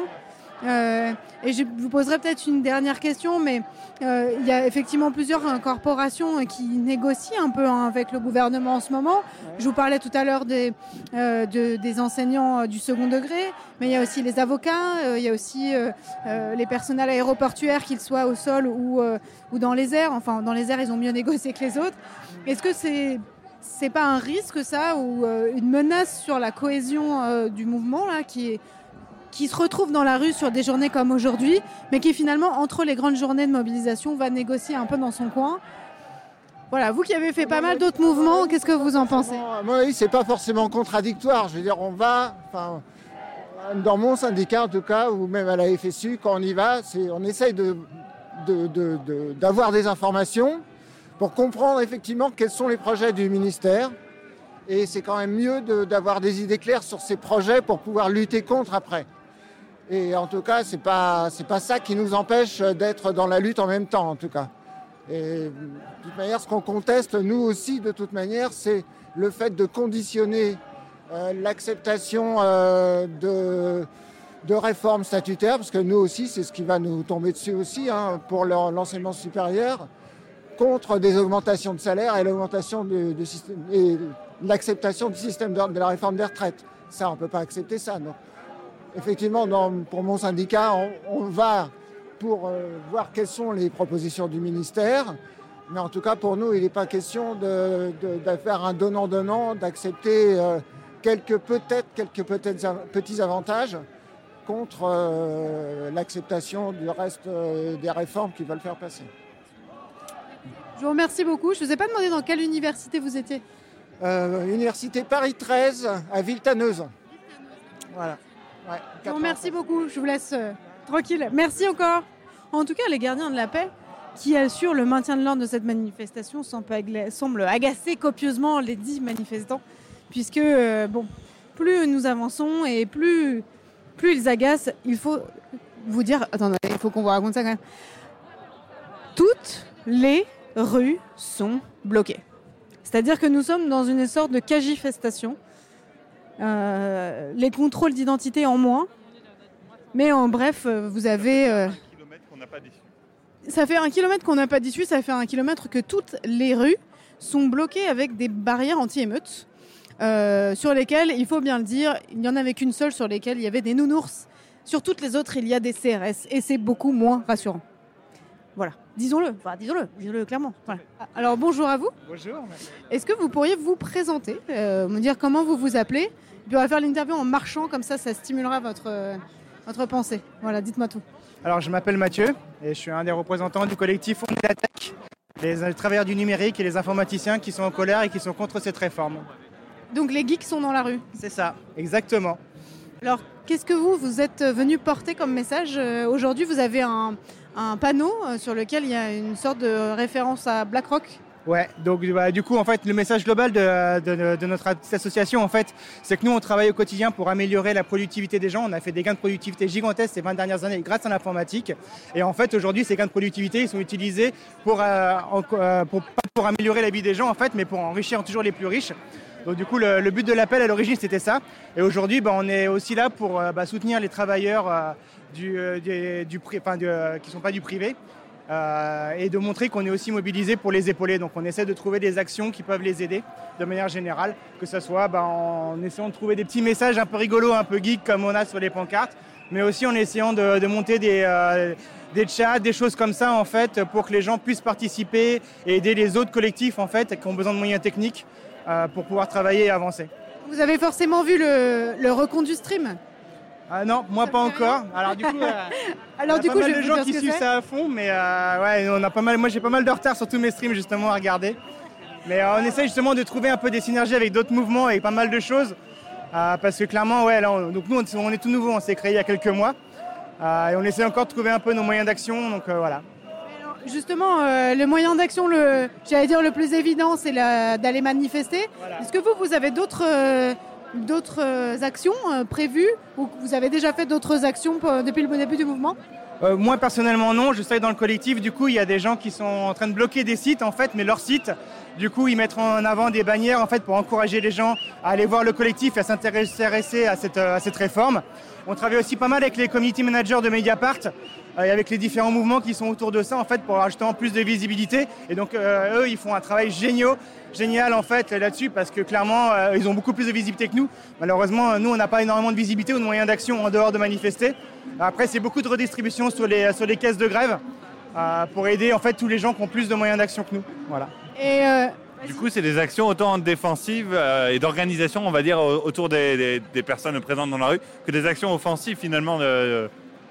Euh, et je vous poserai peut-être une dernière question, mais euh, il y a effectivement plusieurs corporations qui négocient un peu hein, avec le gouvernement en ce moment. Je vous parlais tout à l'heure des, euh, de- des enseignants du second degré, mais il y a aussi les avocats, il y a aussi les personnels aéroportuaires, qu'ils soient au sol ou, ou dans les airs. Enfin, dans les airs, ils ont mieux négocié que les autres. Est-ce que c'est c'est pas un risque ça ou une menace sur la cohésion du mouvement là qui est qui se retrouve dans la rue sur des journées comme aujourd'hui, mais qui finalement, entre les grandes journées de mobilisation, va négocier un peu dans son coin. Voilà, vous qui avez fait pas mal d'autres mouvements, qu'est-ce que vous en pensez? Oui, c'est pas forcément contradictoire. Je veux dire, on va, enfin, dans mon syndicat en tout cas, ou même à la FSU, quand on y va, on essaye d'avoir des informations pour comprendre effectivement quels sont les projets du ministère. Et c'est quand même mieux d'avoir des idées claires sur ces projets pour pouvoir lutter contre après. Et en tout cas, c'est pas pas ça qui nous empêche d'être dans la lutte en même temps, en tout cas. De toute manière, ce qu'on conteste, nous aussi, de toute manière, c'est le fait de conditionner euh, l'acceptation euh, de, de réformes statutaires, parce que nous aussi, c'est ce qui va nous tomber dessus aussi hein, pour le- l'enseignement supérieur, contre des augmentations de salaire et l'augmentation du, système et l'acceptation du système de, de la réforme des retraites. Ça, on ne peut pas accepter ça. Non. Effectivement, dans- pour mon syndicat, on, on va pour euh, voir quelles sont les propositions du ministère. Mais en tout cas, pour nous, il n'est pas question de, de- de faire un donnant-donnant, d'accepter euh, quelques peut-être quelques av- petits avantages contre euh, l'acceptation du reste des réformes qu'ils veulent faire passer. Je vous remercie beaucoup. Je ne vous ai pas demandé dans quelle université vous étiez. Université Paris 13 à Villetaneuse. Voilà. Ouais, remercie ans. beaucoup. Je vous laisse euh, tranquille. Merci encore. En tout cas, les gardiens de la paix qui assurent le maintien de l'ordre de cette manifestation semblent agacer copieusement les dix manifestants, puisque euh, bon, plus nous avançons et plus, plus ils agacent, il faut vous dire, attendez, il faut qu'on vous raconte ça quand même. Toutes les rues sont bloquées. C'est-à-dire que nous sommes dans une sorte de cagifestation. Euh, les contrôles d'identité en moins. Mais en bref, euh, vous avez. euh, ça fait un kilomètre qu'on n'a pas d'issue, ça fait un kilomètre que toutes les rues sont bloquées avec des barrières anti-émeutes. euh, sur lesquelles, il faut bien le dire, il n'y en avait qu'une seule sur lesquelles il y avait des nounours. Sur toutes les autres, il y a des CRS et c'est beaucoup moins rassurant. Disons-le, enfin, disons-le, disons-le clairement. Voilà. Alors bonjour à vous. Bonjour. Est-ce que vous pourriez vous présenter, euh, me dire comment vous vous appelez Puis on va faire l'interview en marchant, comme ça, ça stimulera votre, euh, votre pensée. Voilà, dites-moi tout. Alors, je m'appelle Mathieu et je suis un des représentants du collectif On est les travailleurs du numérique et les informaticiens qui sont en colère et qui sont contre cette réforme. Donc les geeks sont dans la rue. C'est ça, exactement. Alors, qu'est-ce que vous, vous êtes venu porter comme message Euh, Aujourd'hui, vous avez un, un panneau euh, sur lequel il y a une sorte de référence à BlackRock. Ouais, donc bah, du coup, en fait, le message global de, notre association, en fait, c'est que nous, on travaille au quotidien pour améliorer la productivité des gens. On a fait des gains de productivité gigantesques ces 20 dernières années grâce à l'informatique. Et en fait, aujourd'hui, ces gains de productivité, ils sont utilisés pour, euh, euh, pour, pas pour améliorer la vie des gens, en fait, mais pour enrichir toujours les plus riches. Donc du coup, le, but de l'appel à l'origine, c'était ça. Et aujourd'hui, bah, on est aussi là pour bah, soutenir les travailleurs euh, de- qui ne sont pas du privé. euh, et de montrer qu'on est aussi mobilisé pour les épauler. Donc on essaie de trouver des actions qui peuvent les aider de manière générale, que ce soit bah, en essayant de trouver des petits messages un peu rigolos, un peu geeks comme on a sur les pancartes, mais aussi en essayant de, monter des, euh, des chats, des choses comme ça en fait, pour que les gens puissent participer et aider les autres collectifs en fait qui ont besoin de moyens techniques euh, pour pouvoir travailler et avancer. Vous avez forcément vu le, le reconduit stream? Ah non, moi pas encore. Alors du coup, euh, Alors il y du a coup, je mal de gens qui suivent ça à fond, mais euh, ouais, on a pas mal. Moi, j'ai pas mal de retard sur tous mes streams justement à regarder. Mais euh, on essaie justement de trouver un peu des synergies avec d'autres mouvements et pas mal de choses, Euh, parce que clairement, ouais, là, on- donc nous, on, on est tout nouveau, on s'est créé il y a quelques mois, et on essaie encore de trouver un peu nos moyens d'action. Donc voilà. Justement, le moyen d'action, le, j'allais dire le plus évident, c'est d'aller manifester. Est-ce que vous, vous avez d'autres, d'autres euh, actions euh, prévues ou vous avez déjà fait d'autres actions pour- depuis le début du mouvement? Euh, moi personnellement non, je suis dans le collectif, du coup il y a des gens qui sont en train de bloquer des sites en fait, mais leurs sites, du coup ils mettent en avant des bannières en fait pour encourager les gens à aller voir le collectif et à s'intéresser à cette, euh, à cette réforme. On travaille aussi pas mal avec les community managers de Mediapart. euh, et avec les différents mouvements qui sont autour de ça en fait pour ajouter en plus de visibilité. Et donc euh, eux ils font un travail génial, génial en fait là-dessus parce que clairement euh, ils ont beaucoup plus de visibilité que nous. Malheureusement euh, nous on n'a pas énormément de visibilité ou de moyens d'action en dehors de manifester. Après c'est beaucoup de redistribution sur les, sur les caisses de grève euh, pour aider en fait tous les gens qui ont plus de moyens d'action que nous. Voilà. Et euh, Du coup, c'est des actions autant défensives euh, et d'organisation, on va dire, au- autour des, des- des personnes présentes dans la rue, que des actions offensives finalement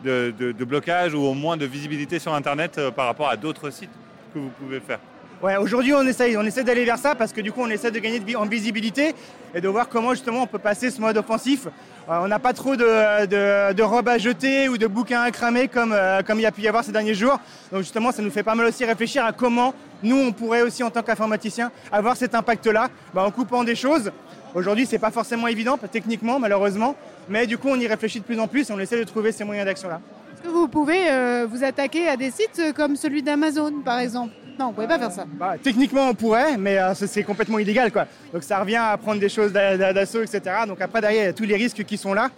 de- blocage ou au moins de visibilité sur Internet euh, par rapport à d'autres sites que vous pouvez faire. Ouais, aujourd'hui on essaye, on essaie d'aller vers ça parce que du coup on essaie de gagner de en visibilité et de voir comment justement on peut passer ce mode offensif. Euh, on n'a pas trop de, robes à jeter ou de bouquins à cramer comme euh, comme il y a pu y avoir ces derniers jours. Donc justement ça nous fait pas mal aussi réfléchir à comment nous on pourrait aussi en tant qu'informaticien avoir cet impact-là bah, en coupant des choses. Aujourd'hui c'est pas forcément évident techniquement malheureusement, mais du coup on y réfléchit de plus en plus et on essaie de trouver ces moyens d'action-là. Est-ce que vous pouvez euh, vous attaquer à des sites euh, comme celui d'Amazon, par exemple? Non, vous pouvez pas faire ça. Bah, techniquement, on pourrait, mais euh, c'est complètement illégal. Quoi. Donc ça revient à prendre des choses d'a- d'a- d'assaut, etc. Donc après, derrière, il y a tous les risques qui sont là,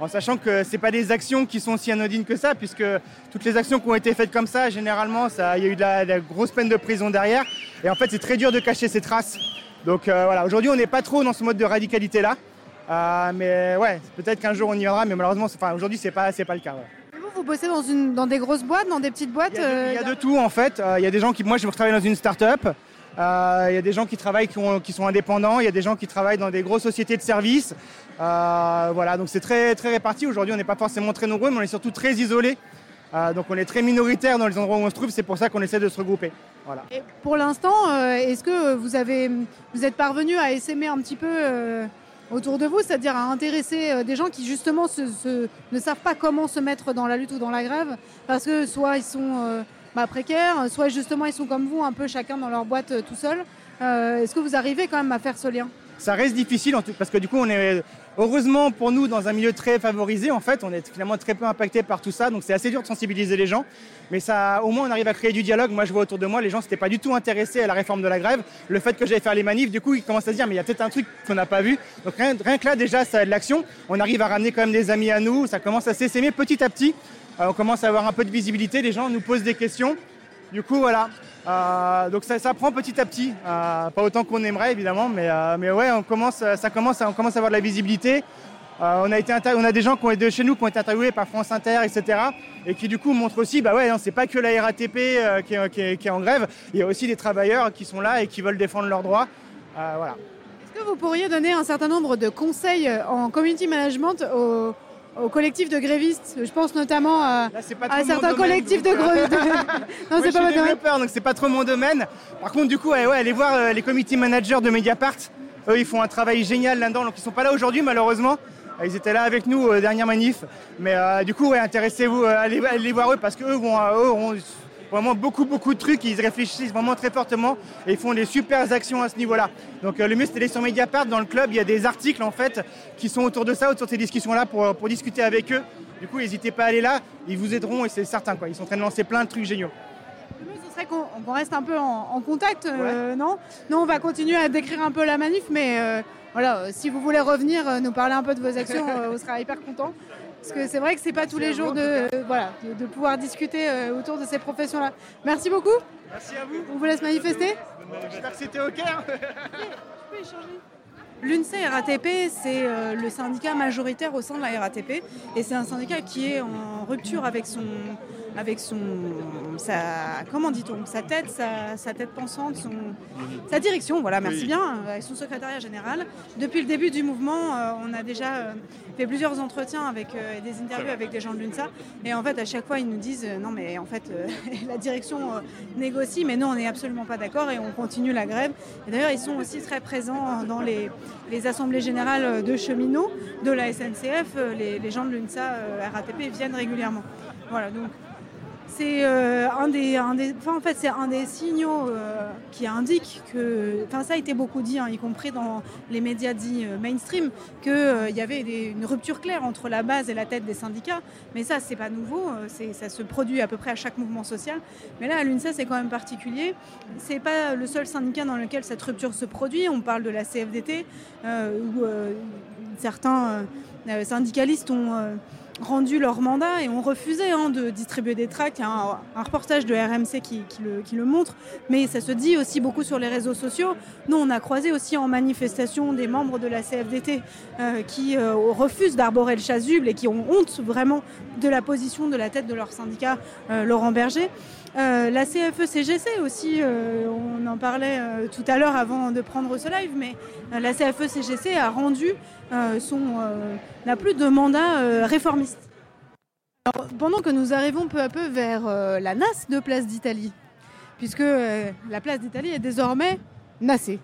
en sachant que ce pas des actions qui sont si anodines que ça, puisque toutes les actions qui ont été faites comme ça, généralement, ça- il y a eu de la, de la grosse peine de prison derrière. Et en fait, c'est très dur de cacher ces traces. Donc euh, voilà, aujourd'hui, on n'est pas trop dans ce mode de radicalité-là. Euh, mais ouais, peut-être qu'un jour on y viendra, mais malheureusement, enfin, aujourd'hui, c'est pas, c'est pas le cas. ouais. Vous, vous bossez dans, une, dans des grosses boîtes, dans des petites boîtes euh, Il y a de tout en fait. Euh, Il y a des gens qui, moi je travaille dans une start-up. Euh, il y a des gens qui travaillent, qui, ont- qui sont indépendants. Il y a des gens qui travaillent dans des grosses sociétés de services. Euh, voilà, donc c'est très très réparti. Aujourd'hui, on n'est pas forcément très nombreux, mais on est surtout très isolés. Euh, donc on est très minoritaire dans les endroits où on se trouve. C'est pour ça qu'on essaie de se regrouper. Voilà. Et pour l'instant, euh, est-ce que vous, avez, vous êtes parvenu à essaimer un petit peu euh, autour de vous, c'est-à-dire à intéresser des gens qui justement se- se- ne savent pas comment se mettre dans la lutte ou dans la grève, parce que soit ils sont euh, bah, précaires, soit justement ils sont comme vous, un peu chacun dans leur boîte tout seul. Est-ce que vous arrivez quand même à faire ce lien? Ça reste difficile parce que du coup, on est heureusement pour nous dans un milieu très favorisé. En fait, on est finalement très peu impacté par tout ça, donc c'est assez dur de sensibiliser les gens. Mais ça, au moins, on arrive à créer du dialogue. Moi, je vois autour de moi, les gens n'étaient pas du tout intéressés à la réforme de la grève. Le fait que j'allais faire les manifs, du coup, ils commencent à se dire, mais il y a peut-être un truc qu'on n'a pas vu. Donc rien, que là, déjà, ça a de l'action. On arrive à ramener quand même des amis à nous. Ça commence à s'essaimer petit à petit. Euh, on commence à avoir un peu de visibilité. Les gens nous posent des questions. Du coup, voilà. Euh, donc ça, prend petit à petit, Euh, pas autant qu'on aimerait évidemment, mais, euh, mais ouais, on commence, ça commence, on commence à avoir de la visibilité. On, a été on a des gens qui ont été chez nous qui ont été interviewés par France Inter, etc. Et qui du coup montrent aussi, bah ouais, non, c'est pas que la RATP qui, est, en grève, il y a aussi des travailleurs qui sont là et qui veulent défendre leurs droits. Voilà. Est-ce que vous pourriez donner un certain nombre de conseils en community management aux, aux collectifs de grévistes Je pense notamment à, pas à certains domaine, collectifs de euh, grévistes. non, c'est je pas suis domaine. développeur, donc c'est pas trop mon domaine. Par contre, du coup, ouais, ouais, allez voir euh, les committee managers de Mediapart. Eux, ils font un travail génial là-dedans. Donc, ils sont pas là aujourd'hui, malheureusement. Euh, Ils étaient là avec nous euh, dernière manif. Mais euh, du coup, ouais, intéressez-vous, euh, allez, allez les voir eux parce qu'eux vont, euh, eux ont vraiment beaucoup, beaucoup de trucs. Ils réfléchissent vraiment très fortement et ils font des super actions à ce niveau-là. Donc, euh, le mieux, c'est d'aller sur Mediapart. Dans le club, il y a des articles en fait qui sont autour de ça, autour de ces discussions-là pour, pour discuter avec eux. Du coup, n'hésitez pas à aller là. Ils vous aideront et c'est certain. Quoi. Ils sont en train de lancer plein de trucs géniaux. Le mieux, ce serait qu'on reste un peu en, en contact, euh, non? Nous, on va continuer à décrire un peu la manif, mais euh, voilà, euh, si vous voulez revenir, euh, nous parler un peu de vos actions, euh, on sera hyper content. Parce que c'est vrai que c'est pas tous les jours de, euh, voilà, de, de pouvoir discuter euh, autour de ces professions-là. Merci beaucoup. Merci à vous. On vous laisse manifester. J'espère que c'était OK. hein. L'UNCE RATP, c'est euh, le syndicat majoritaire au sein de la RATP et c'est un syndicat qui est en rupture avec son, avec son, sa, comment dit-on, sa tête, sa, sa tête pensante, son, sa direction. Voilà, merci Oui. bien, euh, avec son secrétariat général. Depuis le début du mouvement, euh, on a déjà euh, fait plusieurs entretiens avec et des interviews avec des gens de l'UNSA et en fait à chaque fois ils nous disent non mais en fait la direction négocie mais nous on n'est absolument pas d'accord et on continue la grève. Et d'ailleurs ils sont aussi très présents dans les, les assemblées générales de cheminots de la SNCF. Euh, Les, les gens de l'UNSA euh, RATP viennent régulièrement. Voilà donc c'est euh, un des, en fait, c'est un des signaux euh, qui indique que, enfin, ça a été beaucoup dit, hein, y compris dans les médias dits euh, mainstream, qu'il y avait une rupture claire entre la base et la tête des syndicats. Mais ça, c'est pas nouveau, euh, ça se produit à peu près à chaque mouvement social. Mais là, à l'UNSA, c'est quand même particulier. C'est pas le seul syndicat dans lequel cette rupture se produit. On parle de la CFDT, euh, où euh, certains euh, euh, syndicalistes ont euh, rendu leur mandat et ont refusé hein, de distribuer des tracts. Il y a un, reportage de RMC qui, qui le, qui le montre, mais ça se dit aussi beaucoup sur les réseaux sociaux. Nous, on a croisé aussi en manifestation des membres de la CFDT euh, qui euh, refusent d'arborer le chasuble et qui ont honte vraiment de la position de la tête de leur syndicat, euh, Laurent Berger. Euh, la CFE-CGC aussi, euh, on en parlait euh, tout à l'heure avant de prendre ce live, mais la CFE-CGC a rendu son, n'a plus de mandat réformiste. Pendant que nous arrivons peu à peu vers la NAS de Place d'Italie, puisque la Place d'Italie est désormais nassée.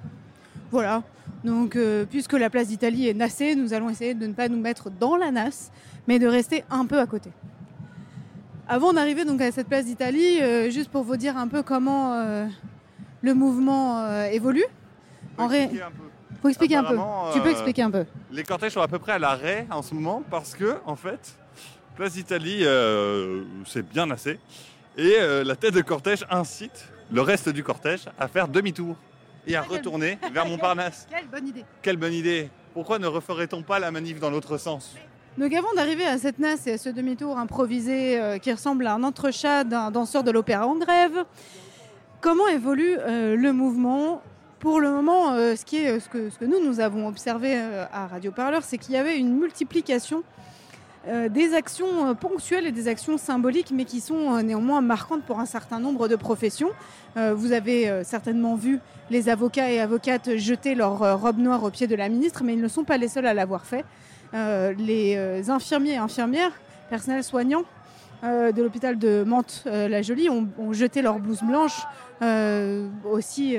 Voilà. Donc, puisque la Place d'Italie est nassée, nous allons essayer de ne pas nous mettre dans la NAS, mais de rester un peu à côté. Avant d'arriver donc à cette Place d'Italie, euh, juste pour vous dire un peu comment euh, le mouvement euh, évolue. En ré... Faut expliquer un peu. Tu peux expliquer un peu. Les cortèges sont à peu près à l'arrêt en ce moment parce que, en fait, Place d'Italie, c'est bien assez. Et la tête de cortège incite le reste du cortège à faire demi-tour et à retourner vers Montparnasse. Quelle bonne idée. Quelle bonne idée Pourquoi ne referait-on pas la manif dans l'autre sens? Donc avant d'arriver à cette NAS et à ce demi-tour improvisé euh, qui ressemble à un entrechat d'un danseur de l'opéra en grève, comment évolue euh, le mouvement? Pour le moment, euh, ce, que, nous, avons observé à Radio Parleur, c'est qu'il y avait une multiplication des actions ponctuelles et des actions symboliques, mais qui sont néanmoins marquantes pour un certain nombre de professions. Vous avez certainement vu les avocats et avocates jeter leur robe noire au pied de la ministre, mais ils ne sont pas les seuls à l'avoir fait. Euh, les euh, infirmiers et infirmières, personnel soignant euh, de l'hôpital de Mantes-la-Jolie ont, jeté leur blouse blanche aussi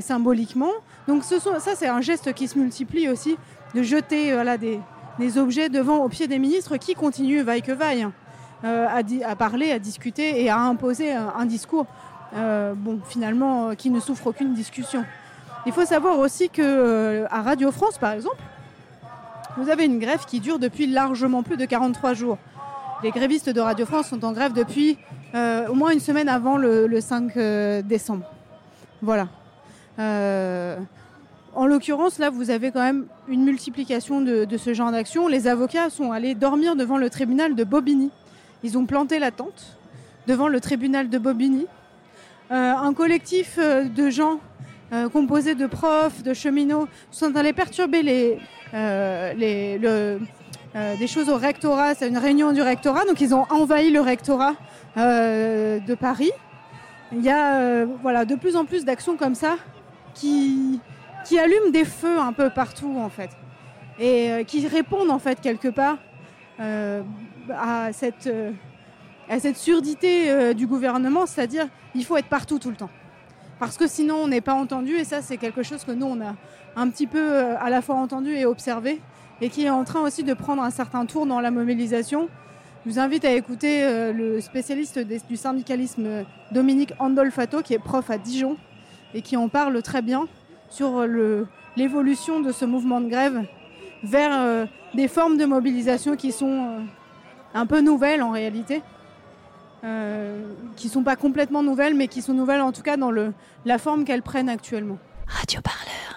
symboliquement. Donc ça, c'est un geste qui se multiplie aussi, de jeter des, objets devant au pied des ministres qui continuent, vaille que vaille, à, parler, à discuter et à imposer un, discours, bon, finalement, qui ne souffre aucune discussion. Il faut savoir aussi que à Radio France, par exemple, vous avez une grève qui dure depuis largement plus de 43 jours. Les grévistes de Radio France sont en grève depuis euh, au moins une semaine avant le, le 5 euh, décembre. Voilà. Euh, en l'occurrence, là, vous avez quand même une multiplication de, ce genre d'action. Les avocats sont allés dormir devant le tribunal de Bobigny. Ils ont planté la tente devant le tribunal de Bobigny. Un collectif de gens composé de profs, de cheminots, sont allés perturber les, les, le, euh, des choses au rectorat. C'est une réunion du rectorat, donc ils ont envahi le rectorat euh, de Paris. Il y a euh, voilà, de plus en plus d'actions comme ça qui, qui allument des feux un peu partout en fait et euh, qui répondent en fait quelque part euh, à cette euh, à cette surdité euh, du gouvernement, c'est-à-dire il faut être partout tout le temps. Parce que sinon on n'est pas entendu et ça c'est quelque chose que nous on a un petit peu euh, à la fois entendu et observé et qui est en train aussi de prendre un certain tour dans la mobilisation. Je vous invite à écouter euh, le spécialiste du syndicalisme euh, Dominique Andolfato qui est prof à Dijon et qui en parle très bien sur l'évolution de ce mouvement de grève vers des formes de mobilisation qui sont un peu nouvelles en réalité, euh, qui sont pas complètement nouvelles, mais qui sont nouvelles en tout cas dans la forme qu'elles prennent actuellement. Radio Parleur,